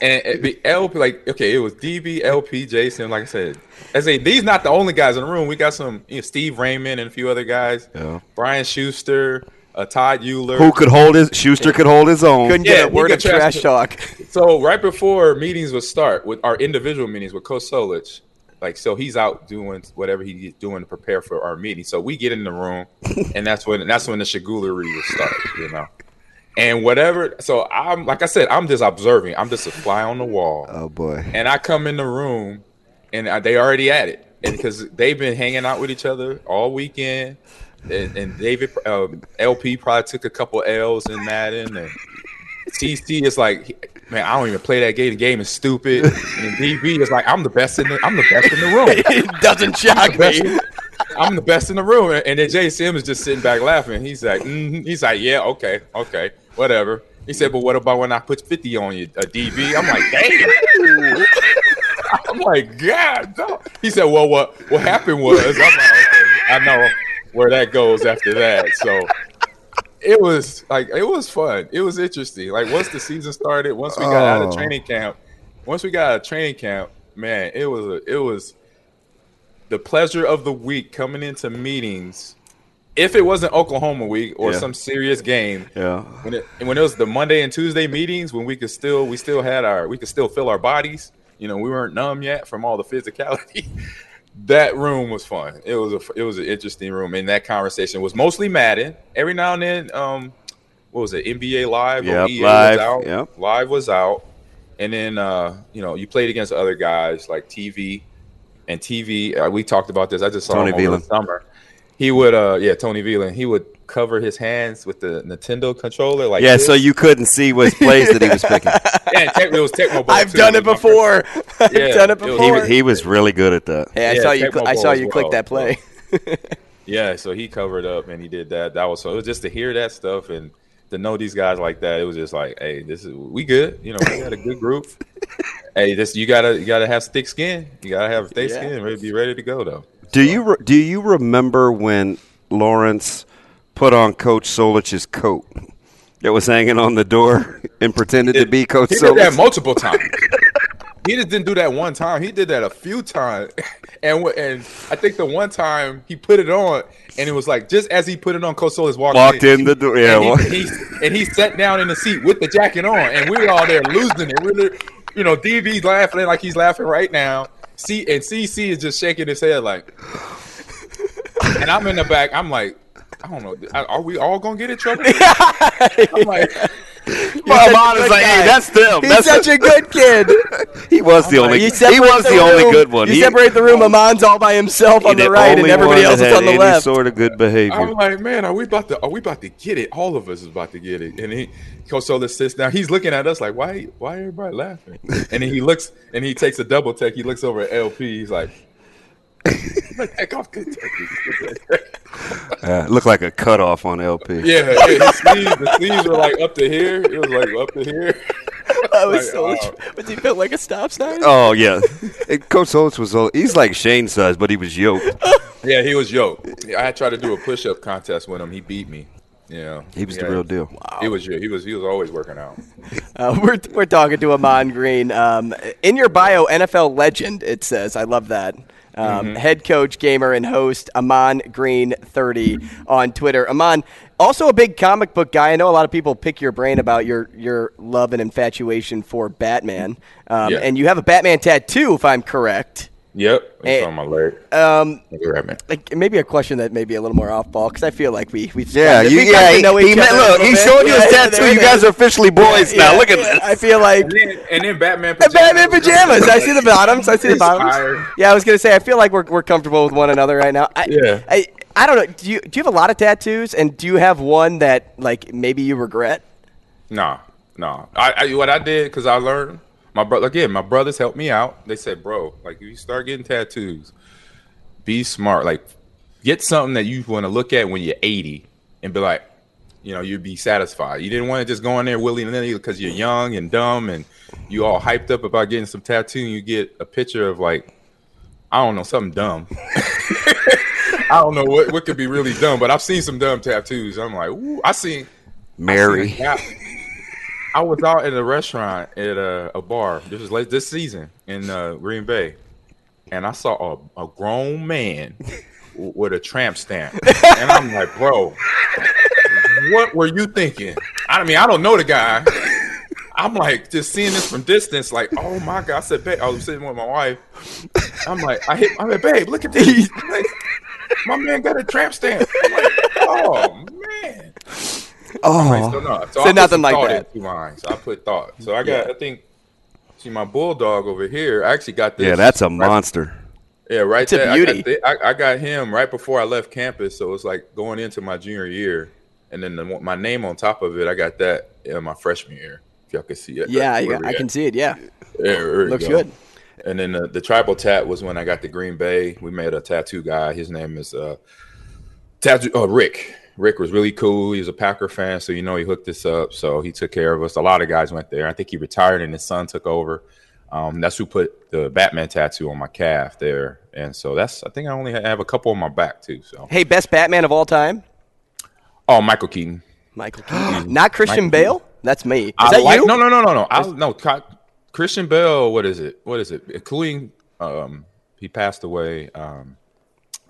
S12: And it be LP, like okay, it was DB, LP, Jason. Like I said, I say these not the only guys in the room. We got some you know, Steve Raymond and a few other guys.
S6: Yeah.
S12: Brian Schuster, uh, Todd Euler.
S6: Who could hold his Schuster could hold his own.
S5: Couldn't
S12: Yeah,
S5: get a word of trash talk.
S12: So right before meetings would start with our individual meetings with Coach Solich, like so he's out doing whatever he's doing to prepare for our meeting. So we get in the room, and that's when that's when the shagoolery would start, you know. And whatever, so I'm like I said, I'm just observing. I'm just a fly on the wall.
S6: Oh boy.
S12: And I come in the room, and I- they already at it, and because they've been hanging out with each other all weekend. And, and David um, LP probably took a couple L's in Madden, and TC is like, man, I don't even play that game. The game is stupid. And DB is like, I'm the best in the I'm the best in the room.
S5: it doesn't shock me.
S12: in- I'm the best in the room. And then Jay Sim is just sitting back laughing. He's like, mhm. he's like, yeah, okay, okay, whatever. He said, but what about when I put 50 on you, a DB? I'm like, damn. I'm like, God. dog." He said, well, what what happened was, I'm like, okay, I know where that goes after that. So it was like it was fun. It was interesting. Like once the season started, once we got out of
S6: Oh.
S12: training camp, once we got out of training camp, man, it was a, it was the pleasure of the week coming into meetings. If it wasn't Oklahoma week or
S6: Yeah.
S12: some serious game,
S6: Yeah.
S12: when it when it was the Monday and Tuesday meetings, when we could still we still had our we could still feel our bodies. You know, we weren't numb yet from all the physicality. that room was fun. It was a it was an interesting room, and that conversation was mostly Madden. Every now and then, um, what was it? NBA Live or
S6: Yep,
S12: EA
S6: Live,
S12: was out.
S6: yep.
S12: Live was out, and then uh, you know you played against other guys like TV and TV. Uh, we talked about this. I just saw
S6: Tony
S12: him over the summer. He would, uh, yeah, Tony Veland. He would cover his hands with the Nintendo controller, like
S6: yeah,
S12: this.
S6: so you couldn't see what plays that he was picking.
S12: Yeah, Tech, it was Tecmo Bowl.
S5: I've
S12: too.
S5: done it
S12: My
S5: before. I've
S12: Yeah,
S5: done it
S12: it was-
S6: He,
S5: before.
S6: he was really good at that.
S5: hey, I
S12: Yeah,
S5: saw you. Cl- I saw
S12: as
S5: you click that play.
S12: Yeah, so he covered up and he did that. That was so it was just to hear that stuff and to know these guys like that. It was just like, hey, this is we good. You know, we got a good group. hey, this you gotta you gotta have thick skin. You gotta have thick
S5: Yeah.
S12: skin. Ready, be ready to go though.
S6: Do you re- do you remember when Lawrence put on Coach Solich's coat that was hanging on the door and pretended to be Coach Solich?
S12: He did that multiple times. he just didn't do that one time. He did that a few times, and and I think the one time he put it on, and it was like just as he put it on, Coach Solich walked,
S6: Walked in the door. Yeah,
S12: and he, he and he sat down in the seat with the jacket on, and we were all there losing it. We were, you know, DB's laughing like he's laughing right now. C and CC is just shaking his head like, and I'm in the back. I'm like, I don't know. Are we all gonna get in trouble? I'm like.
S6: Well, Ahman is like, hey, that's them.
S5: He's
S6: That's
S5: such a good kid.
S6: he was the only.
S5: You
S6: He was the,
S5: the
S6: only good one.
S5: You
S6: He-
S5: separate the room. Oh. Ahman's all by himself on the
S6: the
S5: right, and everybody else is on the
S6: any
S5: left.
S6: sort of good behavior.
S12: I'm like, man, are we about to? Are we about to get it? All of us is about to get it. And he, Coach Solich sits down. He's looking at us like, why? Why everybody laughing? And then he looks and he takes a double take. He looks over at LP. He's like, like take off good
S6: Uh, looked like a cutoff on LP.
S12: Yeah, yeah. His sleeves, the sleeves were like up to here. It was like up to here.
S5: That was
S12: Like,
S5: so.
S12: wow.
S5: Was he built like a stop sign?
S6: Oh yeah, And Coach Solich was. old- He's like Shane size, but he was yoked.
S12: Yeah, he was yoked. I tried to do a push up contest with him. He beat me. Yeah,
S6: He was the real deal. Wow.
S12: He was. He was. He was always working out.
S5: Uh, we're, we're talking to Ahman Green. Um, in your bio, NFL legend, it says. I love that. Um,
S12: Mhm.
S5: Head coach, gamer, and host Ahman Green 30 on Twitter. Ahman, also a big comic book guy. I know a lot of people pick your brain about your, your love and infatuation for Batman. Um,
S12: Yeah.
S5: And you have a Batman tattoo, if I'm correct.
S12: Yep, it's
S5: And-
S12: on my leg.
S5: Um,
S12: Look man.
S5: like maybe a question that may be a little more off ball because I feel like we we
S6: Yeah,
S5: we
S6: you,
S5: got
S6: yeah.
S5: to
S6: He,
S5: know
S6: he
S5: each
S6: met,
S5: other
S6: look, he showed you his
S5: Yeah,
S6: tattoo. You guys are officially boys now.
S5: Yeah,
S6: Look at
S5: yeah,
S6: this.
S5: I feel like
S12: And then, and then Batman
S5: The
S12: pajamas.
S5: Batman pajamas. I see the bottoms. I see the bottoms.
S12: Inspired.
S5: Yeah, I was gonna say I feel like we're, we're comfortable with one another right now. I,
S12: Yeah.
S5: I I don't know. Do you do you have a lot of tattoos? And do you have one that like maybe you regret?
S12: No, no. I, I what I did because I learned my brother again. My brothers helped me out. They said, "Bro, like if you start getting tattoos, be smart. Like get something that you want to look at when you're 80 and be like, you know, you'd be satisfied. You didn't want to just go in there willy nilly because you're young and dumb and you all hyped up about getting some tattoo. And you get a picture of like, I don't know, something dumb. I don't know what, what could be really dumb, but I've seen some dumb tattoos. I'm like, ooh, I seen
S6: Mary.
S12: I, seen I was out in a restaurant at a, a bar. This was late this season in uh, Green Bay, and I saw a, a grown man with a tramp stamp, and I'm like, bro, what were you thinking? I mean, I don't know the guy. I'm like just seeing this from distance, like, oh my god! I said, babe, I was sitting with my wife. I'm like, I hit, I'm like, babe, look at this. I'm like, my man got a tramp stamp. I'm like, oh man.
S5: Oh,
S12: Right, so no, so
S5: So
S12: I put
S5: nothing like that.
S12: into mine. So I put thought. So I got,
S5: Yeah.
S12: I think, see my bulldog over here. I actually got this.
S6: Yeah, that's a
S12: right-
S6: monster.
S12: Yeah, right
S5: It's a
S12: there.
S5: beauty.
S12: I got, thi- I, I got him right before I left campus, so it's like going into my junior year, and then the, my name on top of it. I got that in my freshman year. If y'all can see it.
S5: Yeah,
S12: That's
S5: you
S12: where
S5: I
S12: at.
S5: can see it. Yeah,
S12: Yeah, there we
S5: looks
S12: go.
S5: good.
S12: And then the, the tribal tat was when I got the Green Bay. We made a tattoo guy. His name is uh, tattoo. Oh, Rick. Rick was really cool. He was a Packer fan, so you know he hooked us up. So he took care of us. A lot of guys went there. I think he retired and his son took over. Um, that's who put the Batman tattoo on my calf there, and so that's. I think I only have a couple on my back too. So
S5: Hey, best Batman of all time,
S12: oh, Michael Keaton.
S5: Michael Keaton. Not Christian
S12: Michael
S5: Bale. That's me. Is
S12: I
S5: that
S12: like,
S5: you?
S12: No, no, no, no, no. I, no, Christian Bale. What is it? What is it? Including, um, he passed away. Um,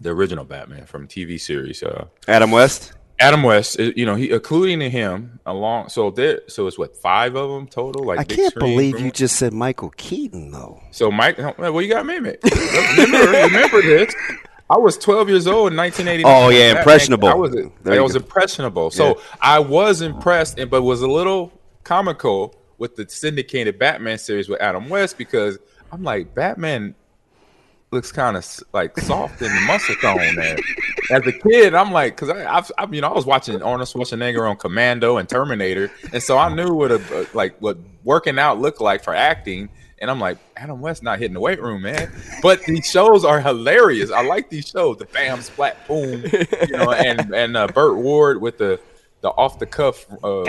S12: the original Batman from TV series. Uh,
S6: Adam West.
S12: Adam West. You know, he including him along. So there. So it's what five of them total. Like
S6: I can't believe
S12: room?
S6: you just said Michael Keaton though.
S12: So Mike, well, you got me, remember, remember this. I was 12 years old in 1989.
S6: Oh, yeah, impressionable.
S12: I was, I was impressionable. So I was impressed, and but was a little comical with the syndicated Batman series with Adam West because I'm like Batman looks kind of like soft in the muscle tone there. As a kid, I'm like, because I, I've, I, you know, I was watching Arnold Schwarzenegger on Commando and Terminator, and so I knew what a like what working out looked like for acting. And I'm like, Adam West not hitting the weight room, man. But these shows are hilarious. I like these shows. The bam, splat, boom, you know, and and uh, Burt Ward with the the off the cuff uh.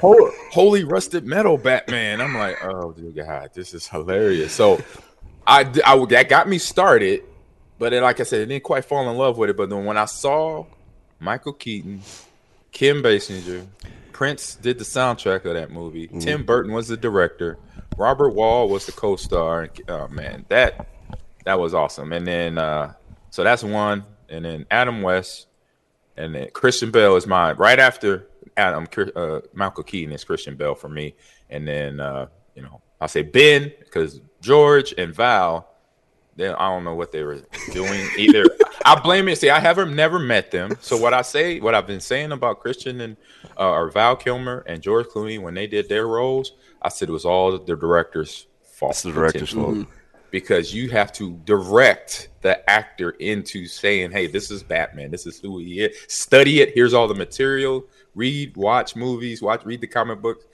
S12: Holy, holy rusted metal Batman. I'm like, oh dear God, this is hilarious. So I, I would- that got me started, but then, like I said, I didn't quite fall in love with it. But then when I saw Michael Keaton, Kim Basinger, Prince did the soundtrack of that movie. Tim Burton was the director. Robert Wuhl was the co-star. Oh man, that that was awesome. And then uh, so that's one. And then Adam West, and then Christian Bale is mine. Right after Adam, uh, Michael Keaton is Christian Bale for me. And then uh, you know I'll say Ben because George and Val. They, I don't know what they were doing either. I blame it. See, I haven't never met them. So what I say, what I've been saying about Christian and uh, or Val Kilmer and George Clooney when they did their roles, I said it was all the director's fault.
S6: It's the director's fault.
S12: Mhm. Because you have to direct the actor into saying, "Hey, this is Batman. This is who he is. Study it. Here's all the material. Read, watch movies. Watch, read the comic books."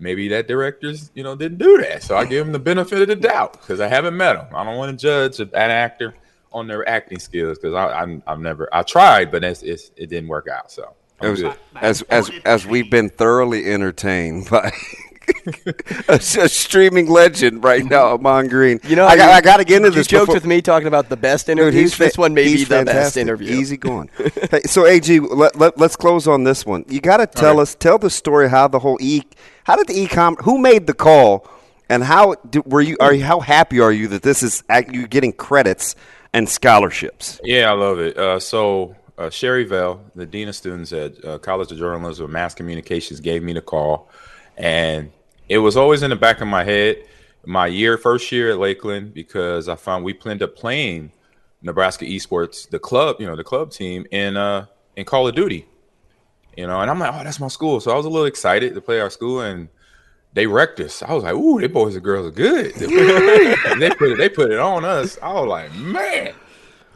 S12: Maybe that directors, you know, didn't do that. So I give him the benefit of the doubt because I haven't met him. I don't want to judge an actor on their acting skills because I'm I've never I tried, but it's, it's it didn't work out. So
S6: was- as as as we've been thoroughly entertained by a, a streaming legend right now, Ahman Green.
S5: You know,
S6: I got
S5: you-
S6: I got to get into
S5: you
S6: this.
S5: joked
S6: before-
S5: with me talking about the best
S6: Dude,
S5: interviews.
S6: fa-
S5: this one may be
S6: he's
S5: the best interview.
S6: Easy going. hey, so AG, let, let, us close on this one. You got to tell us, tell the story how the whole e, how did the e-com, who made the call, and how do, were you? Are you, how happy are you that this is act- you getting credits and scholarships?
S12: Yeah, I love it. Uh, so uh, Sherry Vell, the dean of students at uh, College of Journalism and Mass Communications, gave me the call, and it was always in the back of my head my year, first year at Lakeland, because I found we ended up playing Nebraska Esports, the club, you know, the club team in uh in Call of Duty. You know, and I'm like, oh, that's my school. So I was a little excited to play our school, and they wrecked us. I was like, ooh, they boys and girls are good. they put it, they put it on us. I was like, man.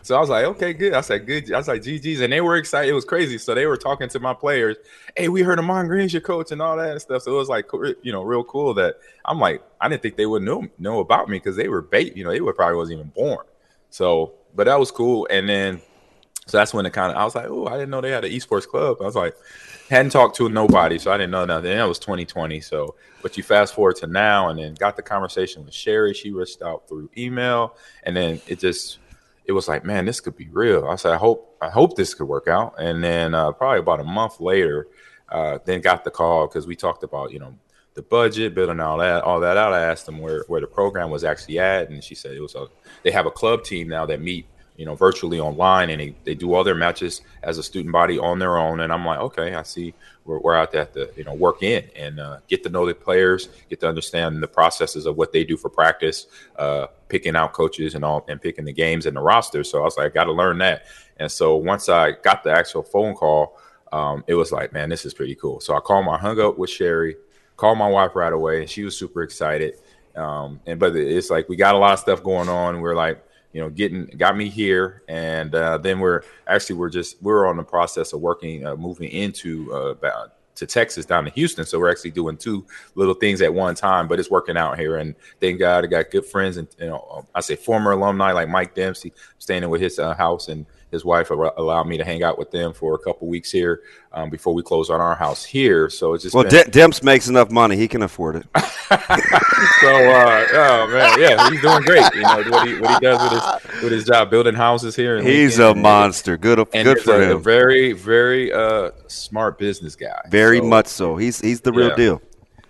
S12: So I was like, okay, good. I said, good. I was like, GG's. And they were excited. It was crazy. So they were talking to my players. Hey, we heard Ahman Green's your coach and all that and stuff. So it was like, you know, real cool that I'm like, I didn't think they would know know about me because they were bait. You know, they were probably wasn't even born. So, but that was cool. And then, so that's when it kind of, I was like, oh, I didn't know they had an esports club. I was like, hadn't talked to nobody, so I didn't know nothing. And that was 2020. So, but you fast forward to now, and then got the conversation with Sherry. She reached out through email, and then it just it was like, man, this could be real. I said, I hope, I hope this could work out. And then uh, probably about a month later, uh, then got the call because we talked about, you know, the budget, building all that, all that out. I asked them where where the program was actually at, and she said it was a. They have a club team now that meet you know, virtually online, and they, they do all their matches as a student body on their own. And I'm like, okay, I see we're, we're out there to you know work in and uh, get to know the players, get to understand the processes of what they do for practice, uh, picking out coaches and all, and picking the games and the roster. So I was like, I got to learn that. And so once I got the actual phone call, um, it was like, man, this is pretty cool. So I called my hung up with Sherry, called my wife right away, and she was super excited. Um, and but it's like we got a lot of stuff going on. We're like you know, getting got me here, and uh, then we're actually we're just we're on the process of working, uh, moving into uh, to Texas down to Houston. So we're actually doing two little things at one time, but it's working out here. And thank God I got good friends and you know I say former alumni like Mike Dempsey, standing with his uh, house and his wife allowed me to hang out with them for a couple weeks here um, before we close on our house here. So it's just
S6: well, been... Demps makes enough money; he can afford it.
S12: so, uh, oh man, yeah, he's doing great. You know what he, what he does with his with his job, building houses here.
S6: he's a monster. Good, good for
S12: a,
S6: him.
S12: A very, very uh, smart business guy.
S6: Very so, much so. He's he's the real
S12: yeah.
S6: deal.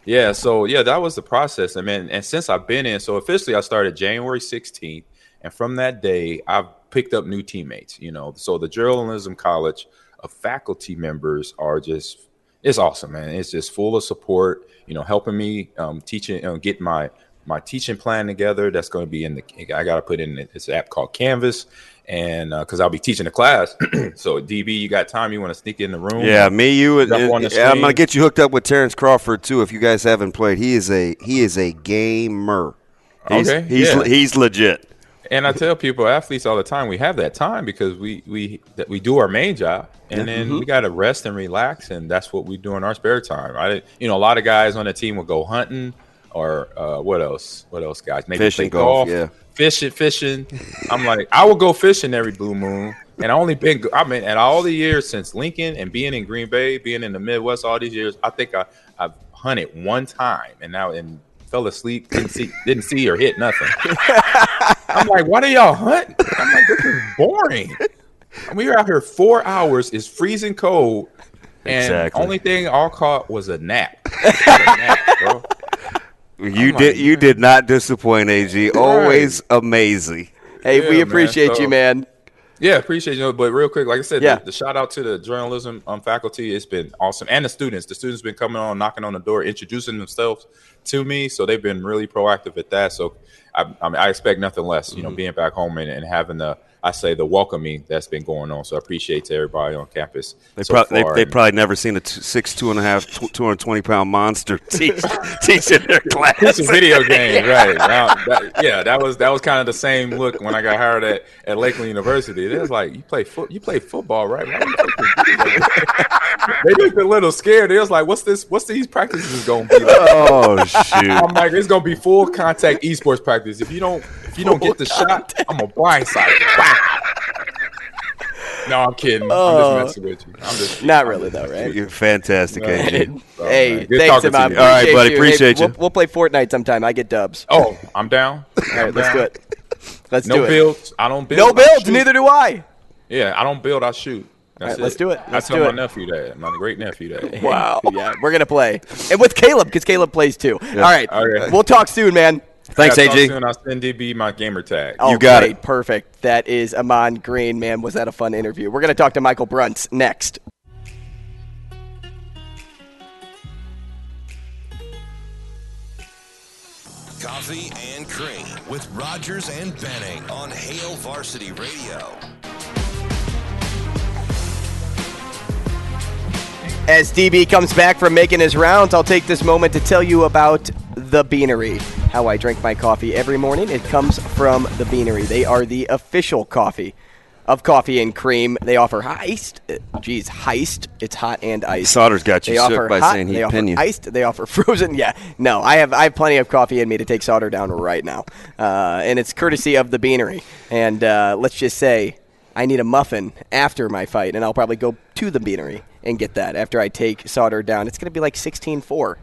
S12: Yeah, so yeah, that was the process. I mean, and since I've been in, so officially I started January 16th, and from that day, I've picked up new teammates. You know, so the journalism college of faculty members are just it's awesome, man. It's just full of support. You know, helping me um, teaching, you know, get my my teaching plan together. That's going to be in the. I got to put in this app called Canvas, and because uh, I'll be teaching a class. so DB, you got time? You want to sneak in the room?
S6: Yeah, me, you. And, I'm going to get you hooked up with Terrence Crawford too. If you guys haven't played, he is a he is a gamer. He's,
S12: okay,
S6: he's
S12: yeah.
S6: he's legit.
S12: And I tell people, athletes all the time, we have that time because we we that we do our main job, and then mm-hmm. we got to rest and relax, and that's what we do in our spare time. I, you know, a lot of guys on the team will go hunting, or uh, what else? What else, guys?
S6: Maybe fishing, golf, golf, yeah,
S12: fishing, fishing. I'm like, I will go fishing every blue moon, and I only been, I mean, and all the years since Lincoln and being in Green Bay, being in the Midwest, all these years, I think I I've hunted one time, and now and fell asleep, didn't see, didn't see or hit nothing. I'm like, why do y'all hunt? I'm like, this is boring. we were out here four hours. It's freezing cold, and exactly. only thing I caught was a nap. a nap
S6: you I'm did. Like, you did not disappoint, Ag. Always amazing.
S5: Hey, yeah, we appreciate man. So, you, man.
S12: Yeah, appreciate you. But real quick, like I said, yeah. the, the shout out to the journalism um, faculty. It's been awesome, and the students. The students been coming on, knocking on the door, introducing themselves to me. So they've been really proactive at that. So I, I, mean, I expect nothing less. You know, mm-hmm. being back home and, and having the I say the welcoming that's been going on. So I appreciate to everybody on campus.
S6: They,
S12: so
S6: pro- they, they probably never seen a two, six, two and a half, two hundred twenty pound monster teach teaching their class.
S12: It's a video game, right? Now, that, yeah, that was that was kind of the same look when I got hired at, at Lakeland University. It was like you play foot, you play football, right? they looked a little scared. It was like, "What's this? What's these practices going to be?" Like?
S6: Oh shoot!
S12: I'm like, it's going to be full contact esports practice. If you don't if you don't get the shot, I'm a blindside. no, I'm kidding. Oh, I'm just oh. messing with you. I'm just
S5: not really though, right?
S6: You're fantastic, AJ.
S5: Oh, hey, thanks, Imam.
S6: All right, buddy. You. Appreciate
S5: hey,
S6: you.
S5: We'll, we'll, play Fortnite sometime. I get dubs.
S12: Oh, I'm down.
S5: All right, let's do it. Let's
S12: no
S5: do it.
S12: builds. I don't build.
S5: No builds. Neither do I.
S12: Yeah, I don't build. I shoot.
S5: Right, let's do it. Let's
S12: I tell
S5: do
S12: my
S5: it.
S12: nephew that. My great nephew that.
S5: Wow. yeah, we're gonna play, and with Caleb because Caleb plays too. Yeah. All right. Okay. We'll talk soon, man.
S6: Thanks, yeah, AG.
S12: Soon. I'll send DB my gamer tag.
S5: Oh,
S6: you got
S5: great.
S6: it.
S5: Perfect. That is Ahman Green. Man, was that a fun interview? We're going to talk to Michael Bruntz next.
S1: Coffee and Cream with Rogers and Benning on Hail Varsity Radio.
S5: As DB comes back from making his rounds, I'll take this moment to tell you about the Beanery. How I drink my coffee every morning. It comes from the Beanery. They are the official coffee of coffee and cream. They offer heist. uh, Geez, heist. It's hot and iced.
S6: Sauter's got you
S5: They
S6: shook
S5: offer
S6: by
S5: hot,
S6: saying he'd pin you.
S5: iced. They offer frozen. Yeah, no, I have I have plenty of coffee in me to take Sauter down right now, uh, and it's courtesy of the Beanery. And uh, let's just say I need a muffin after my fight, and I'll probably go to the Beanery and get that after I take Sauter down. It's going to be like 16-4.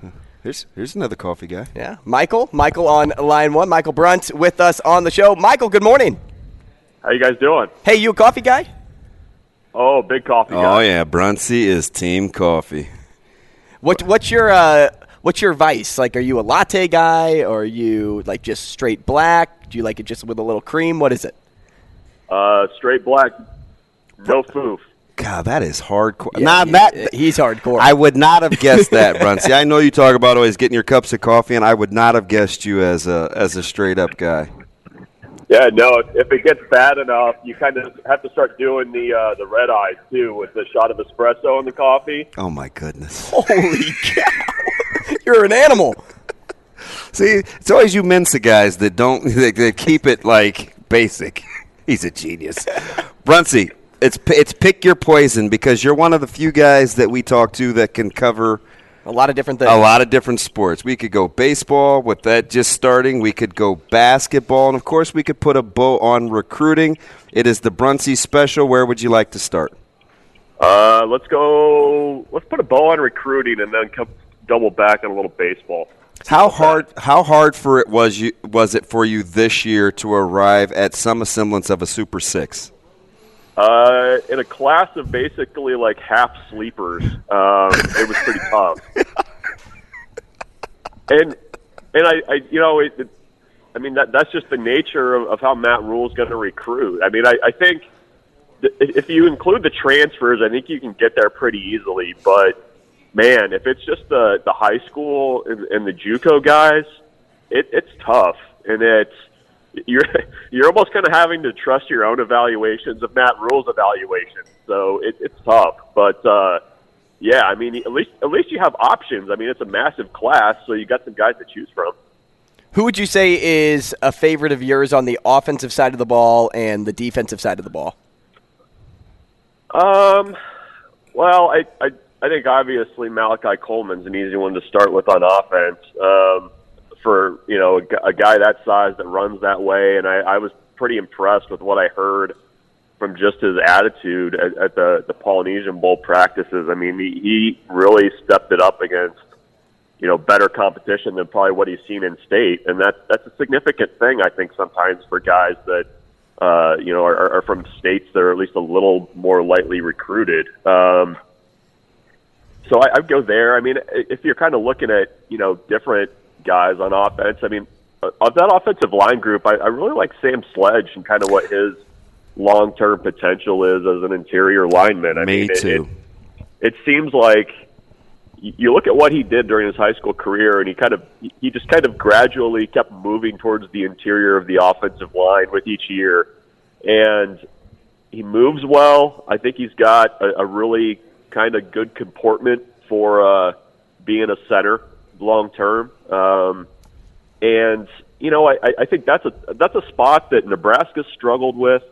S6: Here's here's another coffee guy.
S5: Yeah, Michael. Michael on line one. Michael Brunt with us on the show. Michael, good morning.
S13: How you guys doing?
S5: Hey, you a coffee guy?
S13: Oh, big coffee
S6: Oh
S13: guy.
S6: yeah, Brunsey is team coffee.
S5: What what's your uh, what's your vice? Like, are you a latte guy, or are you like just straight black? Do you like it just with a little cream? What is it?
S13: Uh, straight black, no foof.
S6: God, that is hardcore.
S5: Yeah,
S6: Not
S5: he-
S6: that
S5: he's hardcore.
S6: I would not have guessed that, Brunsey. I know you talk about always getting your cups of coffee, and I would not have guessed you as a as a straight up guy.
S13: Yeah, no. If, if it gets bad enough, you kind of have to start doing the uh, the red eye too, with the shot of espresso in the coffee.
S6: Oh my goodness!
S5: Holy cow! You're an animal.
S6: See, it's always you Mensa guys that don't that, that keep it like basic. He's a genius, Brunsey. It's it's pick your poison because you're one of the few guys that we talk to that can cover
S5: A lot of different things.
S6: a lot of different sports. We could go baseball with that just starting. We could go basketball, and of course, we could put a bow on recruiting. It is the Brunsey special. Where would you like to start?
S13: Uh, let's go. Let's put a bow on recruiting and then come double back on a little baseball.
S6: How hard how hard for it was you was it for you this year to arrive at some semblance of a Super Six?
S13: Uh, in a class of basically like half sleepers, um, it was pretty tough. and and I, I you know, it, it, I mean that that's just the nature of, of how Matt Rhule's going to recruit. I mean, I, I think th- if you include the transfers, I think you can get there pretty easily. But man, if it's just the the high school and, and the JUCO guys, it, it's tough, and it's you're you're almost kind of having to trust your own evaluations of Matt Rhule's evaluation. So it, it's tough, but uh, yeah, I mean at least at least you have options. I mean it's a massive class, so you got some guys to choose from.
S5: Who would you say is a favorite of yours on the offensive side of the ball and the defensive side of the ball?
S13: Um, well, I, I I think obviously Malachi Coleman's an easy one to start with on offense. Um, for you know a, a guy that size that runs that way, and I, I was pretty impressed with what I heard from just his attitude at, at the the Polynesian Bowl practices. I mean, he, he really stepped it up against you know better competition than probably what he's seen in state, and that's that's a significant thing I think sometimes for guys that uh, you know are, are from states that are at least a little more lightly recruited. Um, so I, I'd go there. I mean, if you're kind of looking at you know different guys on offense, I mean, uh, of that offensive line group, I, I really like Sam Sledge and kind of what his long-term potential is as an interior lineman. I
S6: Me
S13: mean,
S6: too.
S13: It, it seems like you look at what he did during his high school career, and he kind of he just kind of gradually kept moving towards the interior of the offensive line with each year, and he moves well. I think he's got a, a really kind of good comportment for uh, being a center long term. Um, and you know, I, I- think that's a that's a spot that Nebraska struggled with.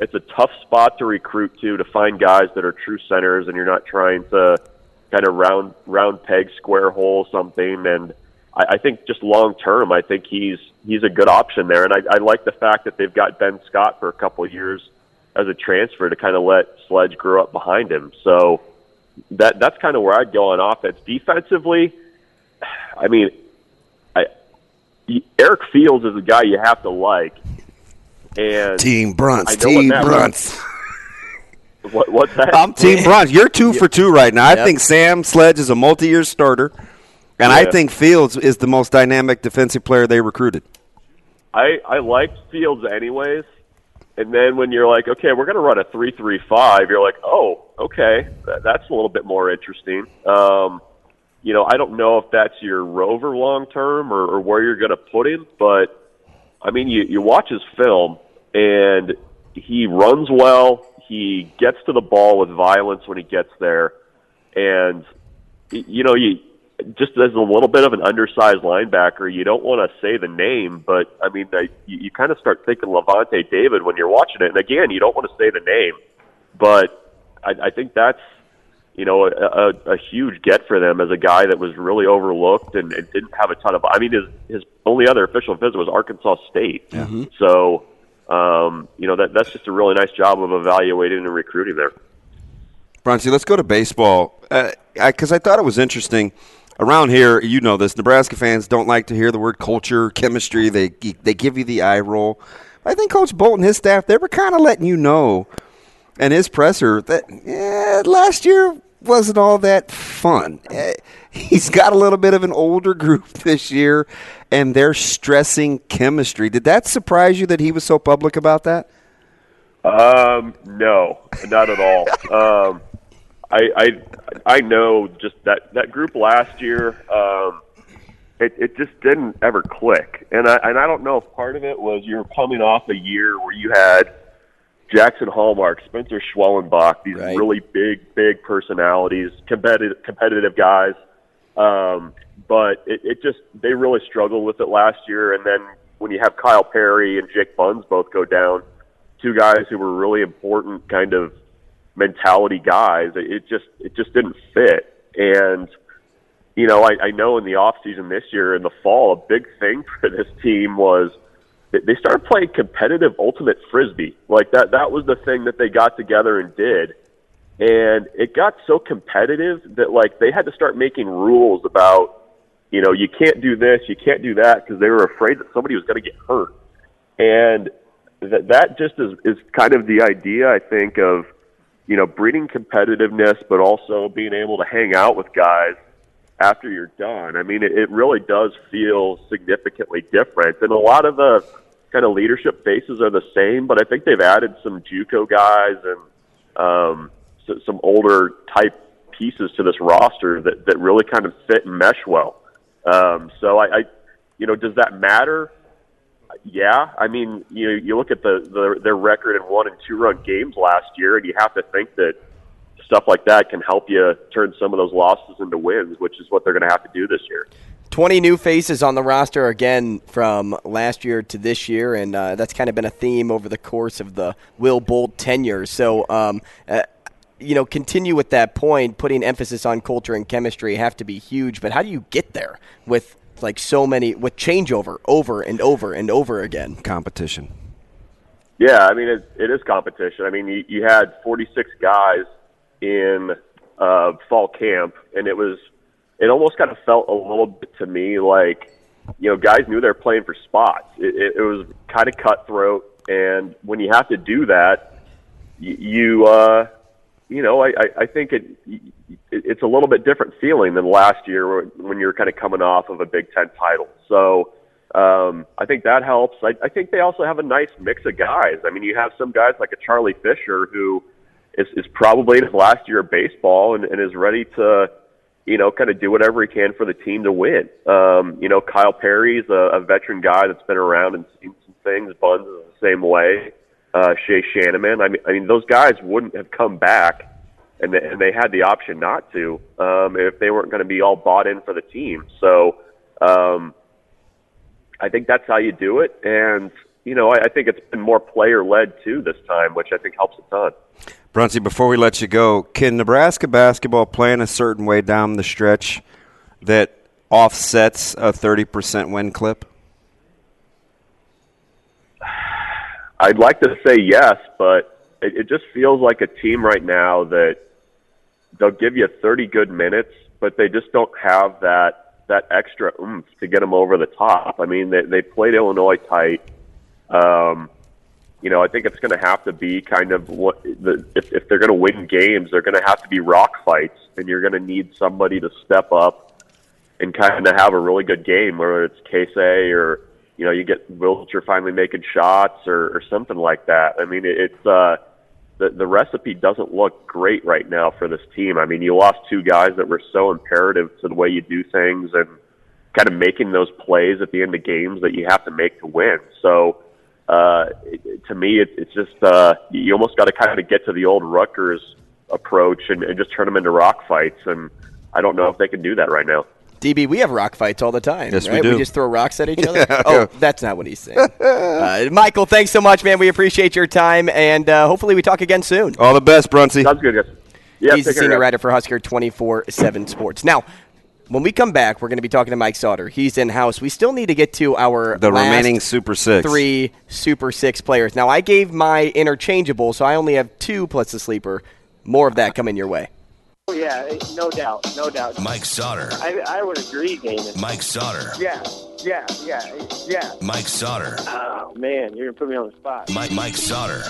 S13: It's a tough spot to recruit to to find guys that are true centers, and you're not trying to kind of round round peg square hole something. And I, I think just long term, I think he's he's a good option there. And I, I like the fact that they've got Ben Scott for a couple of years as a transfer to kind of let Sledge grow up behind him. So that that's kind of where I'd go on offense. Defensively, I mean, I Eric Fields is a guy you have to like. And
S6: Team Brunts,
S13: I know what
S6: Team
S13: Matt Rhule-
S6: Brunts.
S13: What, what's that?
S6: I'm Team Brunts. You're two for two right now. I
S13: Yep.
S6: think Sam Sledge is a multi-year starter, and I think Fields is the most dynamic defensive player they recruited.
S13: I I liked Fields anyways, and then when you're like, okay, we're going to run a three three five, you're like, oh, okay, that, that's a little bit more interesting. Um, you know, I don't know if that's your rover long term or, or where you're going to put him, but I mean, you, you watch his film and he runs well. He gets to the ball with violence when he gets there. And, you know, you just as a little bit of an undersized linebacker, you don't want to say the name, but I mean, I, you, you kind of start thinking Lavonte David when you're watching it. And again, you don't want to say the name, but I, I think that's you know, a, a, a huge get for them as a guy that was really overlooked and, and didn't have a ton of. I mean, his his only other official visit was Arkansas State.
S6: Mm-hmm.
S13: So, um, you know, that that's just a really nice job of evaluating and recruiting there.
S6: Bronzy, let's go to baseball because uh, I, I thought it was interesting. Around here, you know this. Nebraska fans don't like to hear the word culture, chemistry. They they give you the eye roll. I think Coach Bolton, and his staff, they were kind of letting you know, and his presser that yeah, last year wasn't all that fun. Eh, he's got a little bit of an older group this year, and they're stressing chemistry. Did that surprise you that he was so public about that?
S13: Um, no, not at all. um, I, I I know just that that group last year. Um, it it just didn't ever click, and I and I don't know if part of it was you're coming off a year where you had Jackson Hallmark, Spencer Schwellenbach, these
S5: Right.
S13: really big, big personalities, competitive, competitive guys. Um, but it, it just they really struggled with it last year. And then when you have Kyle Perry and Jake Buns both go down, two guys who were really important kind of mentality guys, it, it just it just didn't fit. And you know, I, I know in the off season this year, in the fall, a big thing for this team was they- started playing competitive ultimate frisbee. Like that that was the thing that they got together and did. And it got so competitive that like they had to start making rules about you know, you can't do this, you can't do that because they were afraid that somebody was going to get hurt. And that that just is is kind of the idea I think of you know, breeding competitiveness but also being able to hang out with guys after you're done. I mean, it, it really does feel significantly different. And a lot of the kind of leadership faces are the same, but I think they've added some JUCO guys and um, so, some older type pieces to this roster that, that really kind of fit and mesh well. Um, so I, I, you know, does that matter? Yeah, I mean, you you look at the, the their record in one and two run games last year, and you have to think that stuff like that can help you turn some of those losses into wins, which is what they're going to have to do this year.
S5: 20 new faces on the roster again from last year to this year, and uh, that's kind of been a theme over the course of the Will Bolt tenure. So, um, uh, you know, continue with that point, putting emphasis on culture and chemistry have to be huge. But how do you get there with like so many with changeover over and over and over again?
S6: Competition.
S13: Yeah, I mean it, it is competition. I mean you, you had 46 guys in uh, fall camp, and it was it almost kind of felt a little bit to me like you know guys knew they're playing for spots. It, it, it was kind of cutthroat, and when you have to do that, you, you uh, you know I, I, think it, it it's a little bit different feeling than last year when you're kind of coming off of a Big Ten title. So. Um, I think that helps. I, I think they also have a nice mix of guys. I mean, you have some guys like a Charlie Fisher who is, is probably in his last year of baseball and, and is ready to, you know, kind of do whatever he can for the team to win. Um, you know, Kyle Perry's a, a veteran guy that's been around and seen some things. Buns is the same way. Uh, Shay Schanaman. I mean, I mean, those guys wouldn't have come back, and they, and they had the option not to um, if they weren't going to be all bought in for the team. So. Um, I think that's how you do it. And, you know, I, I think it's been more player led too this time, which I think helps a ton.
S6: Brunty, before we let you go, can Nebraska basketball play in a certain way down the stretch that offsets a 30% win clip?
S13: I'd like to say yes, but it, it just feels like a team right now that they'll give you 30 good minutes, but they just don't have that that extra oomph to get them over the top. I mean, they they played Illinois tight. Um, you know, I think it's going to have to be kind of what the, if if they're going to win games, they're going to have to be rock fights, and you're going to need somebody to step up and kind of have a really good game, whether it's Casey or you know you get Wilcher finally making shots or, or something like that. I mean, it, it's uh, the the recipe doesn't look great right now for this team. I mean, you lost two guys that were so imperative to the way you do things and kind of making those plays at the end of games that you have to make to win. So uh, it, to me, it, it's just uh, you almost got to kind of get to the old Rutgers approach and, and just turn them into rock fights. And I don't know if they can do that right now.
S5: DB, we have rock fights all the time.
S6: Yes, we
S5: right?
S6: do.
S5: just throw rocks at each other. Oh, that's not what he's saying. uh, Michael, thanks so much, man. We appreciate your time, and uh, hopefully we talk again soon.
S6: All the best, Brunsey.
S13: Sounds good, guys. Yeah,
S5: He's the senior writer for Husker 24 7 Sports. Now, when we come back, we're going to be talking to Mike Sauter. He's in house. We still need to get to our
S6: The
S5: last
S6: remaining Super Six.
S5: three Super Six players. Now, I gave my interchangeable, so I only have two plus the sleeper. More of that coming your way.
S14: Oh, yeah, no doubt, no doubt.
S1: Mike Sauter.
S14: I, I would agree, Damon.
S1: Mike Sauter.
S14: Yeah, yeah, yeah, yeah.
S1: Mike Sauter.
S14: Oh man, you're gonna put me on the spot.
S1: Mike Mike Sauter.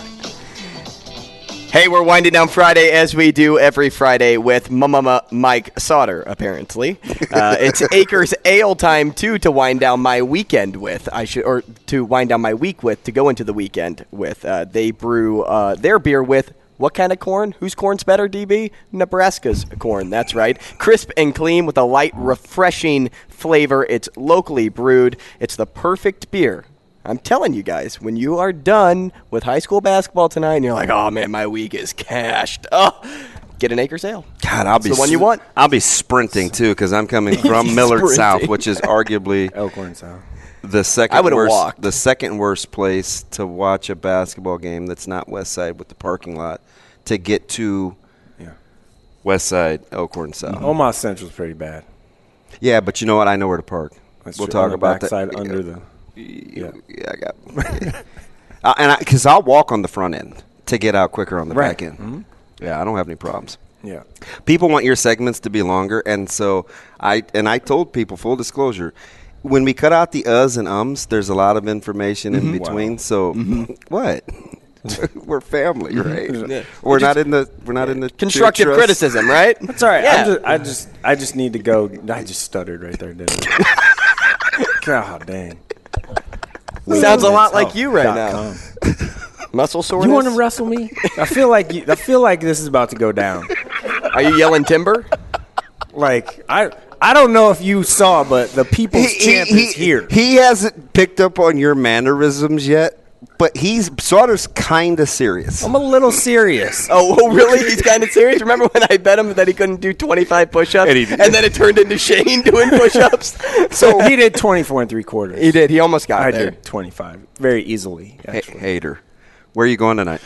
S5: Hey, we're winding down Friday as we do every Friday with Mama Mike Sauter, apparently. Uh, it's Acres Ale time, too, to wind down my weekend with. I should, or to wind down my week with, to go into the weekend with. Uh, they brew uh, their beer with what kind of corn? Whose corn's better, DB? Nebraska's corn, that's right. Crisp and clean with a light, refreshing flavor. It's locally brewed. It's the perfect beer I'm telling you guys, when you are done with high school basketball tonight and you're like, oh man, my week is cashed. Oh, get an acre sale.
S6: God, I'll
S5: It's
S6: be
S5: the one you want.
S6: I'll be sprinting too because I'm coming from Millard. South, which is arguably
S15: Elkhorn South.
S6: the second worst,
S5: walked.
S6: the second worst place to watch a basketball game that's not West Side with the parking lot to get to
S15: Yeah.
S6: West Side Elkhorn South. Mm-hmm.
S15: Omaha Central's pretty bad.
S6: Yeah, but you know what? I know where to park.
S15: That's
S6: we'll
S15: true.
S6: talk about that.
S15: under the.
S6: Yeah, yeah, I got. uh, and because I'll walk on the front end to get out quicker on the
S15: Right.
S6: back end.
S15: Mhm.
S6: Yeah, I don't have any problems.
S15: Yeah.
S6: People want your segments to be longer, and so I and I told people full disclosure. When we cut out the uhs and ums, there's a lot of information in
S15: Mhm.
S6: between.
S15: Wow.
S6: So what? we're family, right?
S5: Yeah.
S6: We're not in the we're not in the
S5: Constructive criticism, right?
S15: That's all right.
S5: Yeah.
S15: Just, I just, I just need to go. I just stuttered right there, didn't I? God dang.
S5: Sounds a lot like you right now. Muscle soreness.
S15: You want to wrestle me? I feel like you, I feel like this is about to go down.
S5: Are you yelling timber?
S15: Like I, I don't know if you saw, but the people's champ is here.
S6: He hasn't picked up on your mannerisms yet, but he's Sauter's kind of serious.
S15: I'm a little serious.
S5: Oh, oh, really? He's kind of serious. Remember when I bet him that he couldn't do 25 push-ups,
S6: And
S5: and, then it turned into Shane doing push-ups?
S15: So he did 24 and three quarters.
S5: he did. He almost got
S15: I
S5: there.
S15: did 25 very easily. Actually.
S6: hater. Where are you going tonight?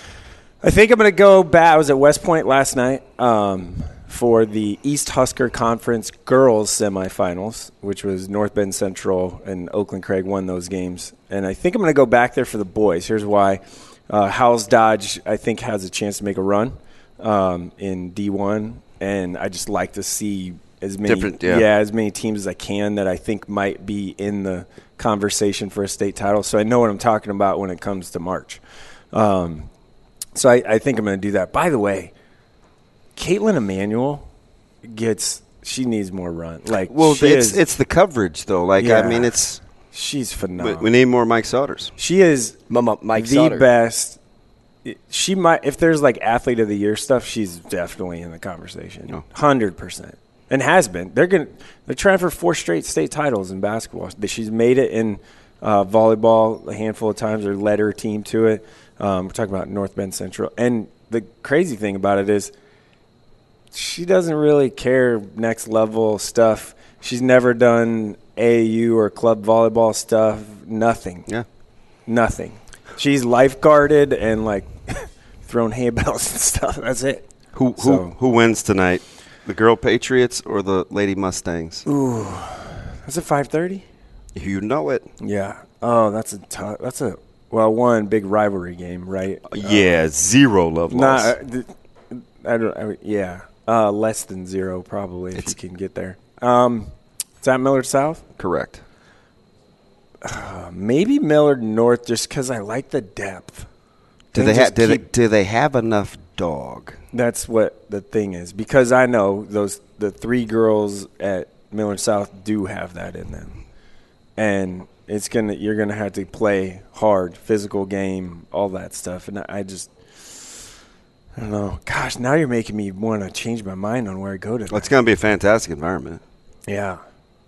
S15: I think I'm going to go back. I was at West Point last night um, for the East Husker Conference girls semifinals, which was North Bend Central and Oakland Craig won those games. And I think I'm going to go back there for the boys. Here's why: uh, Howells Dodge, I think, has a chance to make a run um, in D1, and I just like to see as many,
S6: Different, yeah.
S15: as many teams as I can that I think might be in the conversation for a state title. So I know what I'm talking about when it comes to March. Um, so I, I think I'm going to do that. By the way, Caitlin Emanuel gets she needs more run. Like
S6: Well,
S15: she
S6: it's
S15: is-
S6: it's the coverage though. Like
S15: Yeah.
S6: I mean, it's
S15: she's
S6: we,
S15: phenomenal.
S6: we need more Mike Sauters.
S15: she is
S5: Mama Mike
S15: the
S5: Sauter.
S15: best. She might if there's like athlete of the year stuff, she's definitely in the conversation. Hundred percent, and has been. They're gonna they're trying for four straight state titles in basketball. She's made it in uh, volleyball a handful of times. Or led her team to it. Um, we're talking about North Bend Central, and the crazy thing about it is she doesn't really care next level stuff. She's never done AAU or club volleyball stuff. Nothing.
S6: Yeah.
S15: Nothing. She's lifeguarded and like thrown hay bales and stuff. That's it.
S6: Who who
S15: So-
S6: who wins tonight? The girl Patriots or the Lady Mustangs?
S15: Ooh, that's at five thirty.
S6: You know it.
S15: Yeah. Oh, that's a. That's a well, one big rivalry game, right?
S6: Yeah, zero love
S15: Nah,
S6: loss.
S15: uh, th- I don't. I, yeah, uh, less than zero probably if you can get there. Um, is that Millard South?
S6: Correct.
S15: Uh, maybe Millard North, just because I like the depth.
S6: Do they
S15: just
S6: have do they, do they have enough dog?
S15: That's what the thing is because I know those the three girls at Millard South do have that in them, and it's gonna you're gonna have to play hard, physical game, all that stuff, and I just I don't know. Gosh, now you're making me want to change my mind on where I go to.
S6: Well, it's going to be a fantastic environment.
S15: Yeah.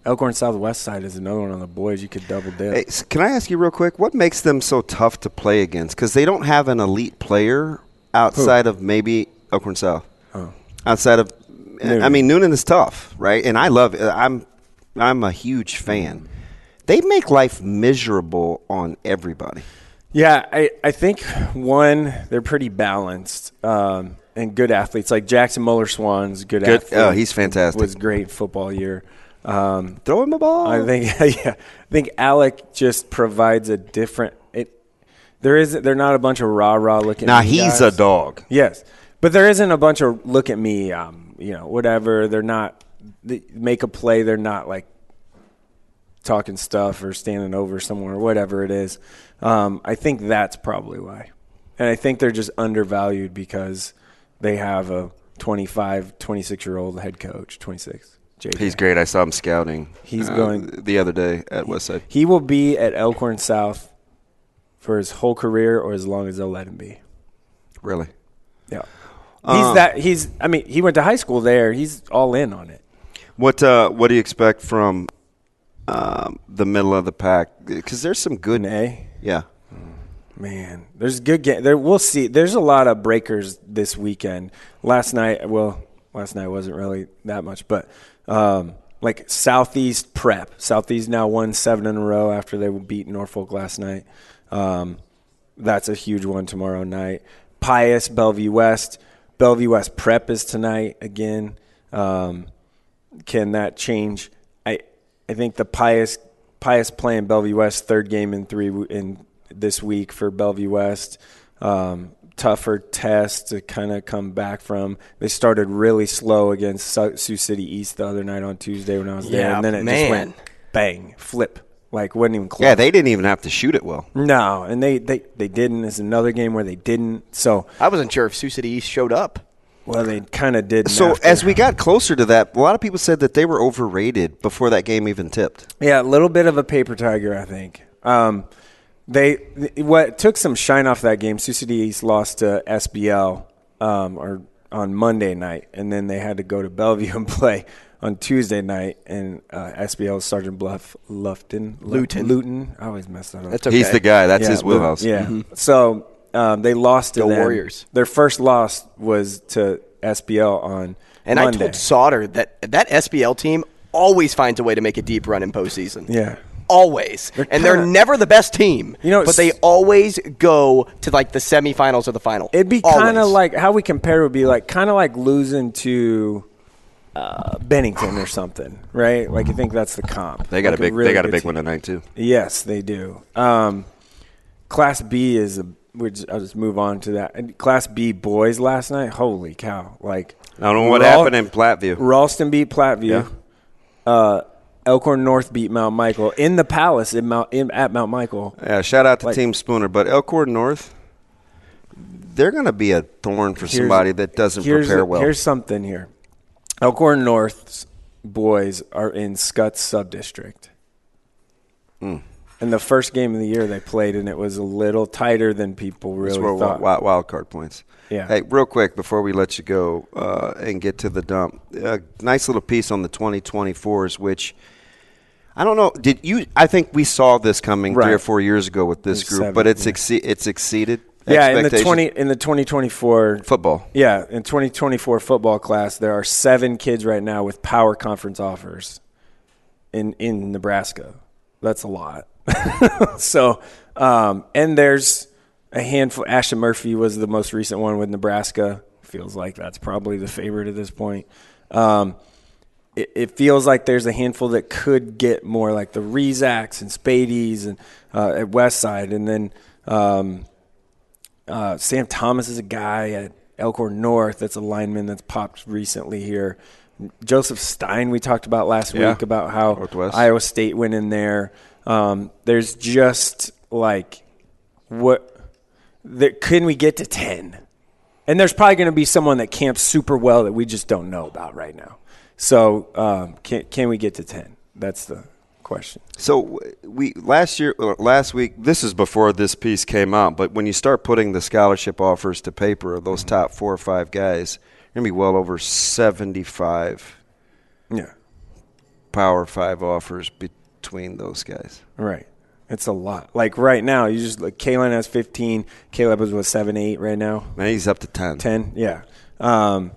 S15: Elkhorn Southwest side is another one on the boys. You could double dip.
S6: Hey, can I ask you real quick? What makes them so tough to play against? Because they don't have an elite player outside of maybe Elkhorn South.
S15: Oh.
S6: Outside of, eh,
S15: I
S6: mean, Noonan is tough, right? And I love. it. I'm, I'm a huge fan. They make life miserable on everybody.
S15: Yeah, I, I think one, they're pretty balanced um, and good athletes. Like Jackson Muller Swan's good,
S6: Good-
S15: athlete.
S6: oh, he's fantastic.
S15: Was great football year. Um,
S6: Throw him a ball.
S15: I think yeah, I think Alec just provides a different. It there is they're not a bunch of rah rah looking.
S6: Now he's a dog.
S15: Yes, but there isn't a bunch of look at me. Um, you know, whatever. They're not they make a play. They're not like talking stuff or standing over someone or whatever it is. Um, I think that's probably why, and I think they're just undervalued because they have a 25, 26 year old head coach, 26. JJ.
S6: He's great. I saw him scouting.
S15: He's
S6: uh,
S15: going-
S6: the other day at Westside.
S15: He will be at Elkhorn South for his whole career or as long as they'll let him be.
S6: Really?
S15: Yeah. He's
S6: Um,
S15: that he's I mean, he went to high school there. He's all in on it.
S6: What uh, What do you expect from um, the middle of the pack? Because there's some good.
S15: A.
S6: Yeah.
S15: Man, there's good game. There we'll see. There's a lot of breakers this weekend. Last night, well, last night wasn't really that much, but um, like Southeast Prep. Southeast now won seven in a row after they beat Norfolk last night. Um, that's a huge one tomorrow night. Pius Bellevue West. Bellevue West Prep is tonight again. Um, can that change? I think the Pius Pius playing Bellevue West third game in three in this week for Bellevue West. Um, tougher test to kind of come back from. They started really slow against Sioux City East the other night on Tuesday when I was there,
S5: Yeah,
S15: and then it
S5: man.
S15: just went bang, flip, like wasn't even close.
S6: Yeah, they didn't even have to shoot it well.
S15: No, and they, they, they didn't. It's another game where they didn't. So
S5: I wasn't sure if Sioux City East showed up.
S15: Well, they kind of did.
S6: So as we got closer to that, a lot of people said that they were overrated before that game even tipped.
S15: Yeah, a little bit of a paper tiger, I think. Um, they what took some shine off that game. Sioux City East lost to SBL um, or on Monday night, and then they had to go to Bellevue and play on Tuesday night. And uh, SBL Sergeant Bluff Lufton
S5: Luton.
S15: Luton. I always mess that up.
S5: That's okay.
S6: He's the guy. That's
S15: Yeah,
S6: his wheelhouse.
S15: Yeah.
S5: Mm-hmm.
S15: So um, they lost to
S5: the
S15: them.
S5: Warriors.
S15: Their first loss was to SBL on
S5: And
S15: Monday.
S5: I told Sauter that that SBL team always finds a way to make a deep run in postseason.
S15: yeah.
S5: Always. and they're never the best team.
S15: You know,
S5: but they always go to like the semifinals or the final.
S15: It'd be kind of like how we compare would be like kind of like losing to uh, Bennington or something, right? Like you think that's the comp.
S6: They got
S15: Like
S6: a big.
S15: really
S6: they got a big
S15: team.
S6: one tonight too.
S15: Yes, they do. Um, Class B is a. Which I'll just move on to that. And Class B boys last night. Holy cow! Like
S6: I don't know what
S15: Raw-
S6: happened in Platteview.
S15: Ralston beat Platteview.
S6: Yeah.
S15: Uh, Elkhorn North beat Mount Michael in the Palace in Mount in, at Mount Michael.
S6: Yeah, shout out to
S15: Like-
S6: Team Spooner, but Elkhorn North, they're going to be a thorn for somebody that doesn't prepare well.
S15: Here's something here. Elkhorn North's boys are in Scott's subdistrict.
S6: Hmm.
S15: And the first game of the year they played, and it was a little tighter than people really thought.
S6: wild, wild card points.
S15: Yeah.
S6: Hey, real quick before we let you go uh, and get to the dump, a nice little piece on the 2024s, which I don't know. Did you? I think we saw this coming three or four years ago with this group,
S15: seven,
S6: but it's
S15: yeah.
S6: exce- it's exceeded.
S15: Yeah, in the twenty in the twenty twenty four
S6: football.
S15: Yeah, in twenty twenty four football class, there are seven kids right now with power conference offers in in Nebraska. That's a lot. so, um, and there's a handful. Ashton Murphy was the most recent one with Nebraska. Feels like that's probably the favorite at this point. Um, it, it feels like there's a handful that could get more, like the Rezacs and Spadies and uh, at Westside, and then. Um, uh, Sam Thomas is a guy at Elkhorn North that's a lineman that's popped recently here. Joseph Stein, we talked about last
S6: Yeah.
S15: week about how
S6: Northwest.
S15: Iowa State went in there. Um, there's just like what there, can we get to 10? And there's probably going to be someone that camps super well that we just don't know about right now. So um, can, can we get to 10? That's the question.
S6: So we last year, or last week. This is before this piece came out. But when you start putting the scholarship offers to paper of those top four or five guys, you're gonna be well over seventy-five.
S15: Yeah.
S6: Power five offers between those guys.
S15: Right. It's a lot. Like right now, you just like Kalen has 15. Caleb is what seven, eight right now.
S6: Man, he's up to 10.
S15: 10, yeah. Um,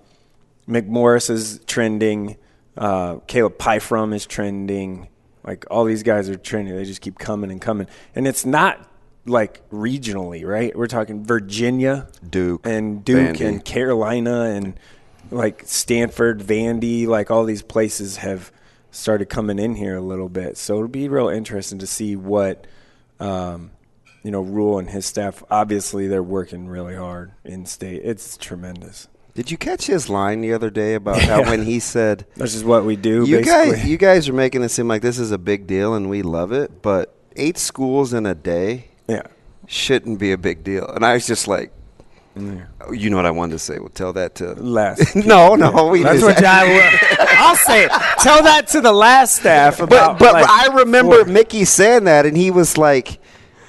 S15: McMorris is trending. Uh, Caleb Pyfrom is trending. Like all these guys are trending. They just keep coming and coming, and it's not like regionally, right? We're talking Virginia,
S6: Duke,
S15: and Duke,
S6: Vandy.
S15: and Carolina, and like Stanford, Vandy. Like all these places have started coming in here a little bit. So it'll be real interesting to see what. Um, you know, Rhule and his staff. Obviously, they're working really hard in state. It's tremendous.
S6: Did you catch his line the other day about how when he said,
S15: "This is what we do"?
S6: You
S15: basically.
S6: guys, you guys are making it seem like this is a big deal and we love it, but eight schools in a day,
S15: yeah,
S6: shouldn't be a big deal. And I was just like, oh, you know what I wanted to say? Well, tell that to
S15: last.
S6: no, no, we
S15: That's
S6: just-
S15: what I will. I'll say it. Tell that to the last staff
S6: But
S15: about.
S6: but
S15: like,
S6: I remember
S15: four-
S6: Mickey saying that, and he was like,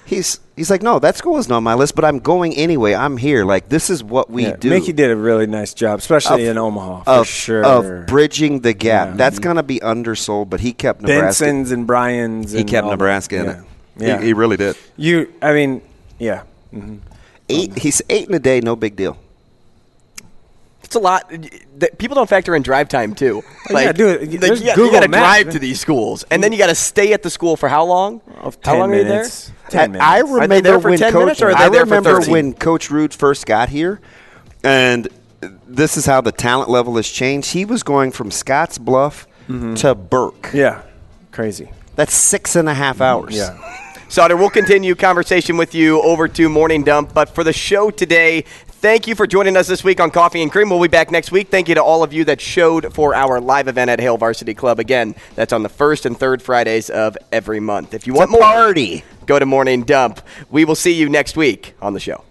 S6: he's he's like, no, that school is not on my list, but I'm going anyway. I'm here. Like this is what we
S15: Yeah,
S6: do.
S15: Mickey did a really nice job, especially
S6: Of-
S15: in Omaha, for
S6: of,
S15: sure.
S6: of bridging the gap.
S15: Yeah.
S6: That's gonna be undersold, but he kept Nebraska.
S15: Benson's and Bryan's.
S6: He
S15: and
S6: kept
S15: that.
S6: Nebraska in
S15: yeah.
S6: it.
S15: Yeah.
S6: He, he really did.
S15: You, I mean, yeah. hmm
S6: Eight. He's eight in a day. No big deal.
S5: It's a lot. People don't factor in drive time too.
S15: Oh, yeah, dude,
S5: like, you, got, to drive to these schools, and then you got to stay at the school for how long? how
S15: 10
S5: long
S15: minutes.
S5: are you there?
S15: 10 minutes.
S6: I
S5: Are they
S6: remember
S5: there for
S6: when
S5: 10
S6: Coach.
S5: minutes, or are they
S6: I
S5: there
S6: remember
S5: 13?
S6: when Coach Rhule first got here, and this is how the talent level has changed. He was going from Scotts Bluff to Burke.
S15: Yeah, crazy.
S6: That's six and a half hours.
S15: Yeah.
S5: Sauter, we'll continue conversation with you over to Morning Dump. But for the show today, thank you for joining us this week on Coffee and Cream. We'll be back next week. Thank you to all of you that showed for our live event at Hail Varsity Club. Again, that's on the first and third Fridays of every month. If you want more,
S6: party.
S5: go to Morning Dump. We will see you next week on the show.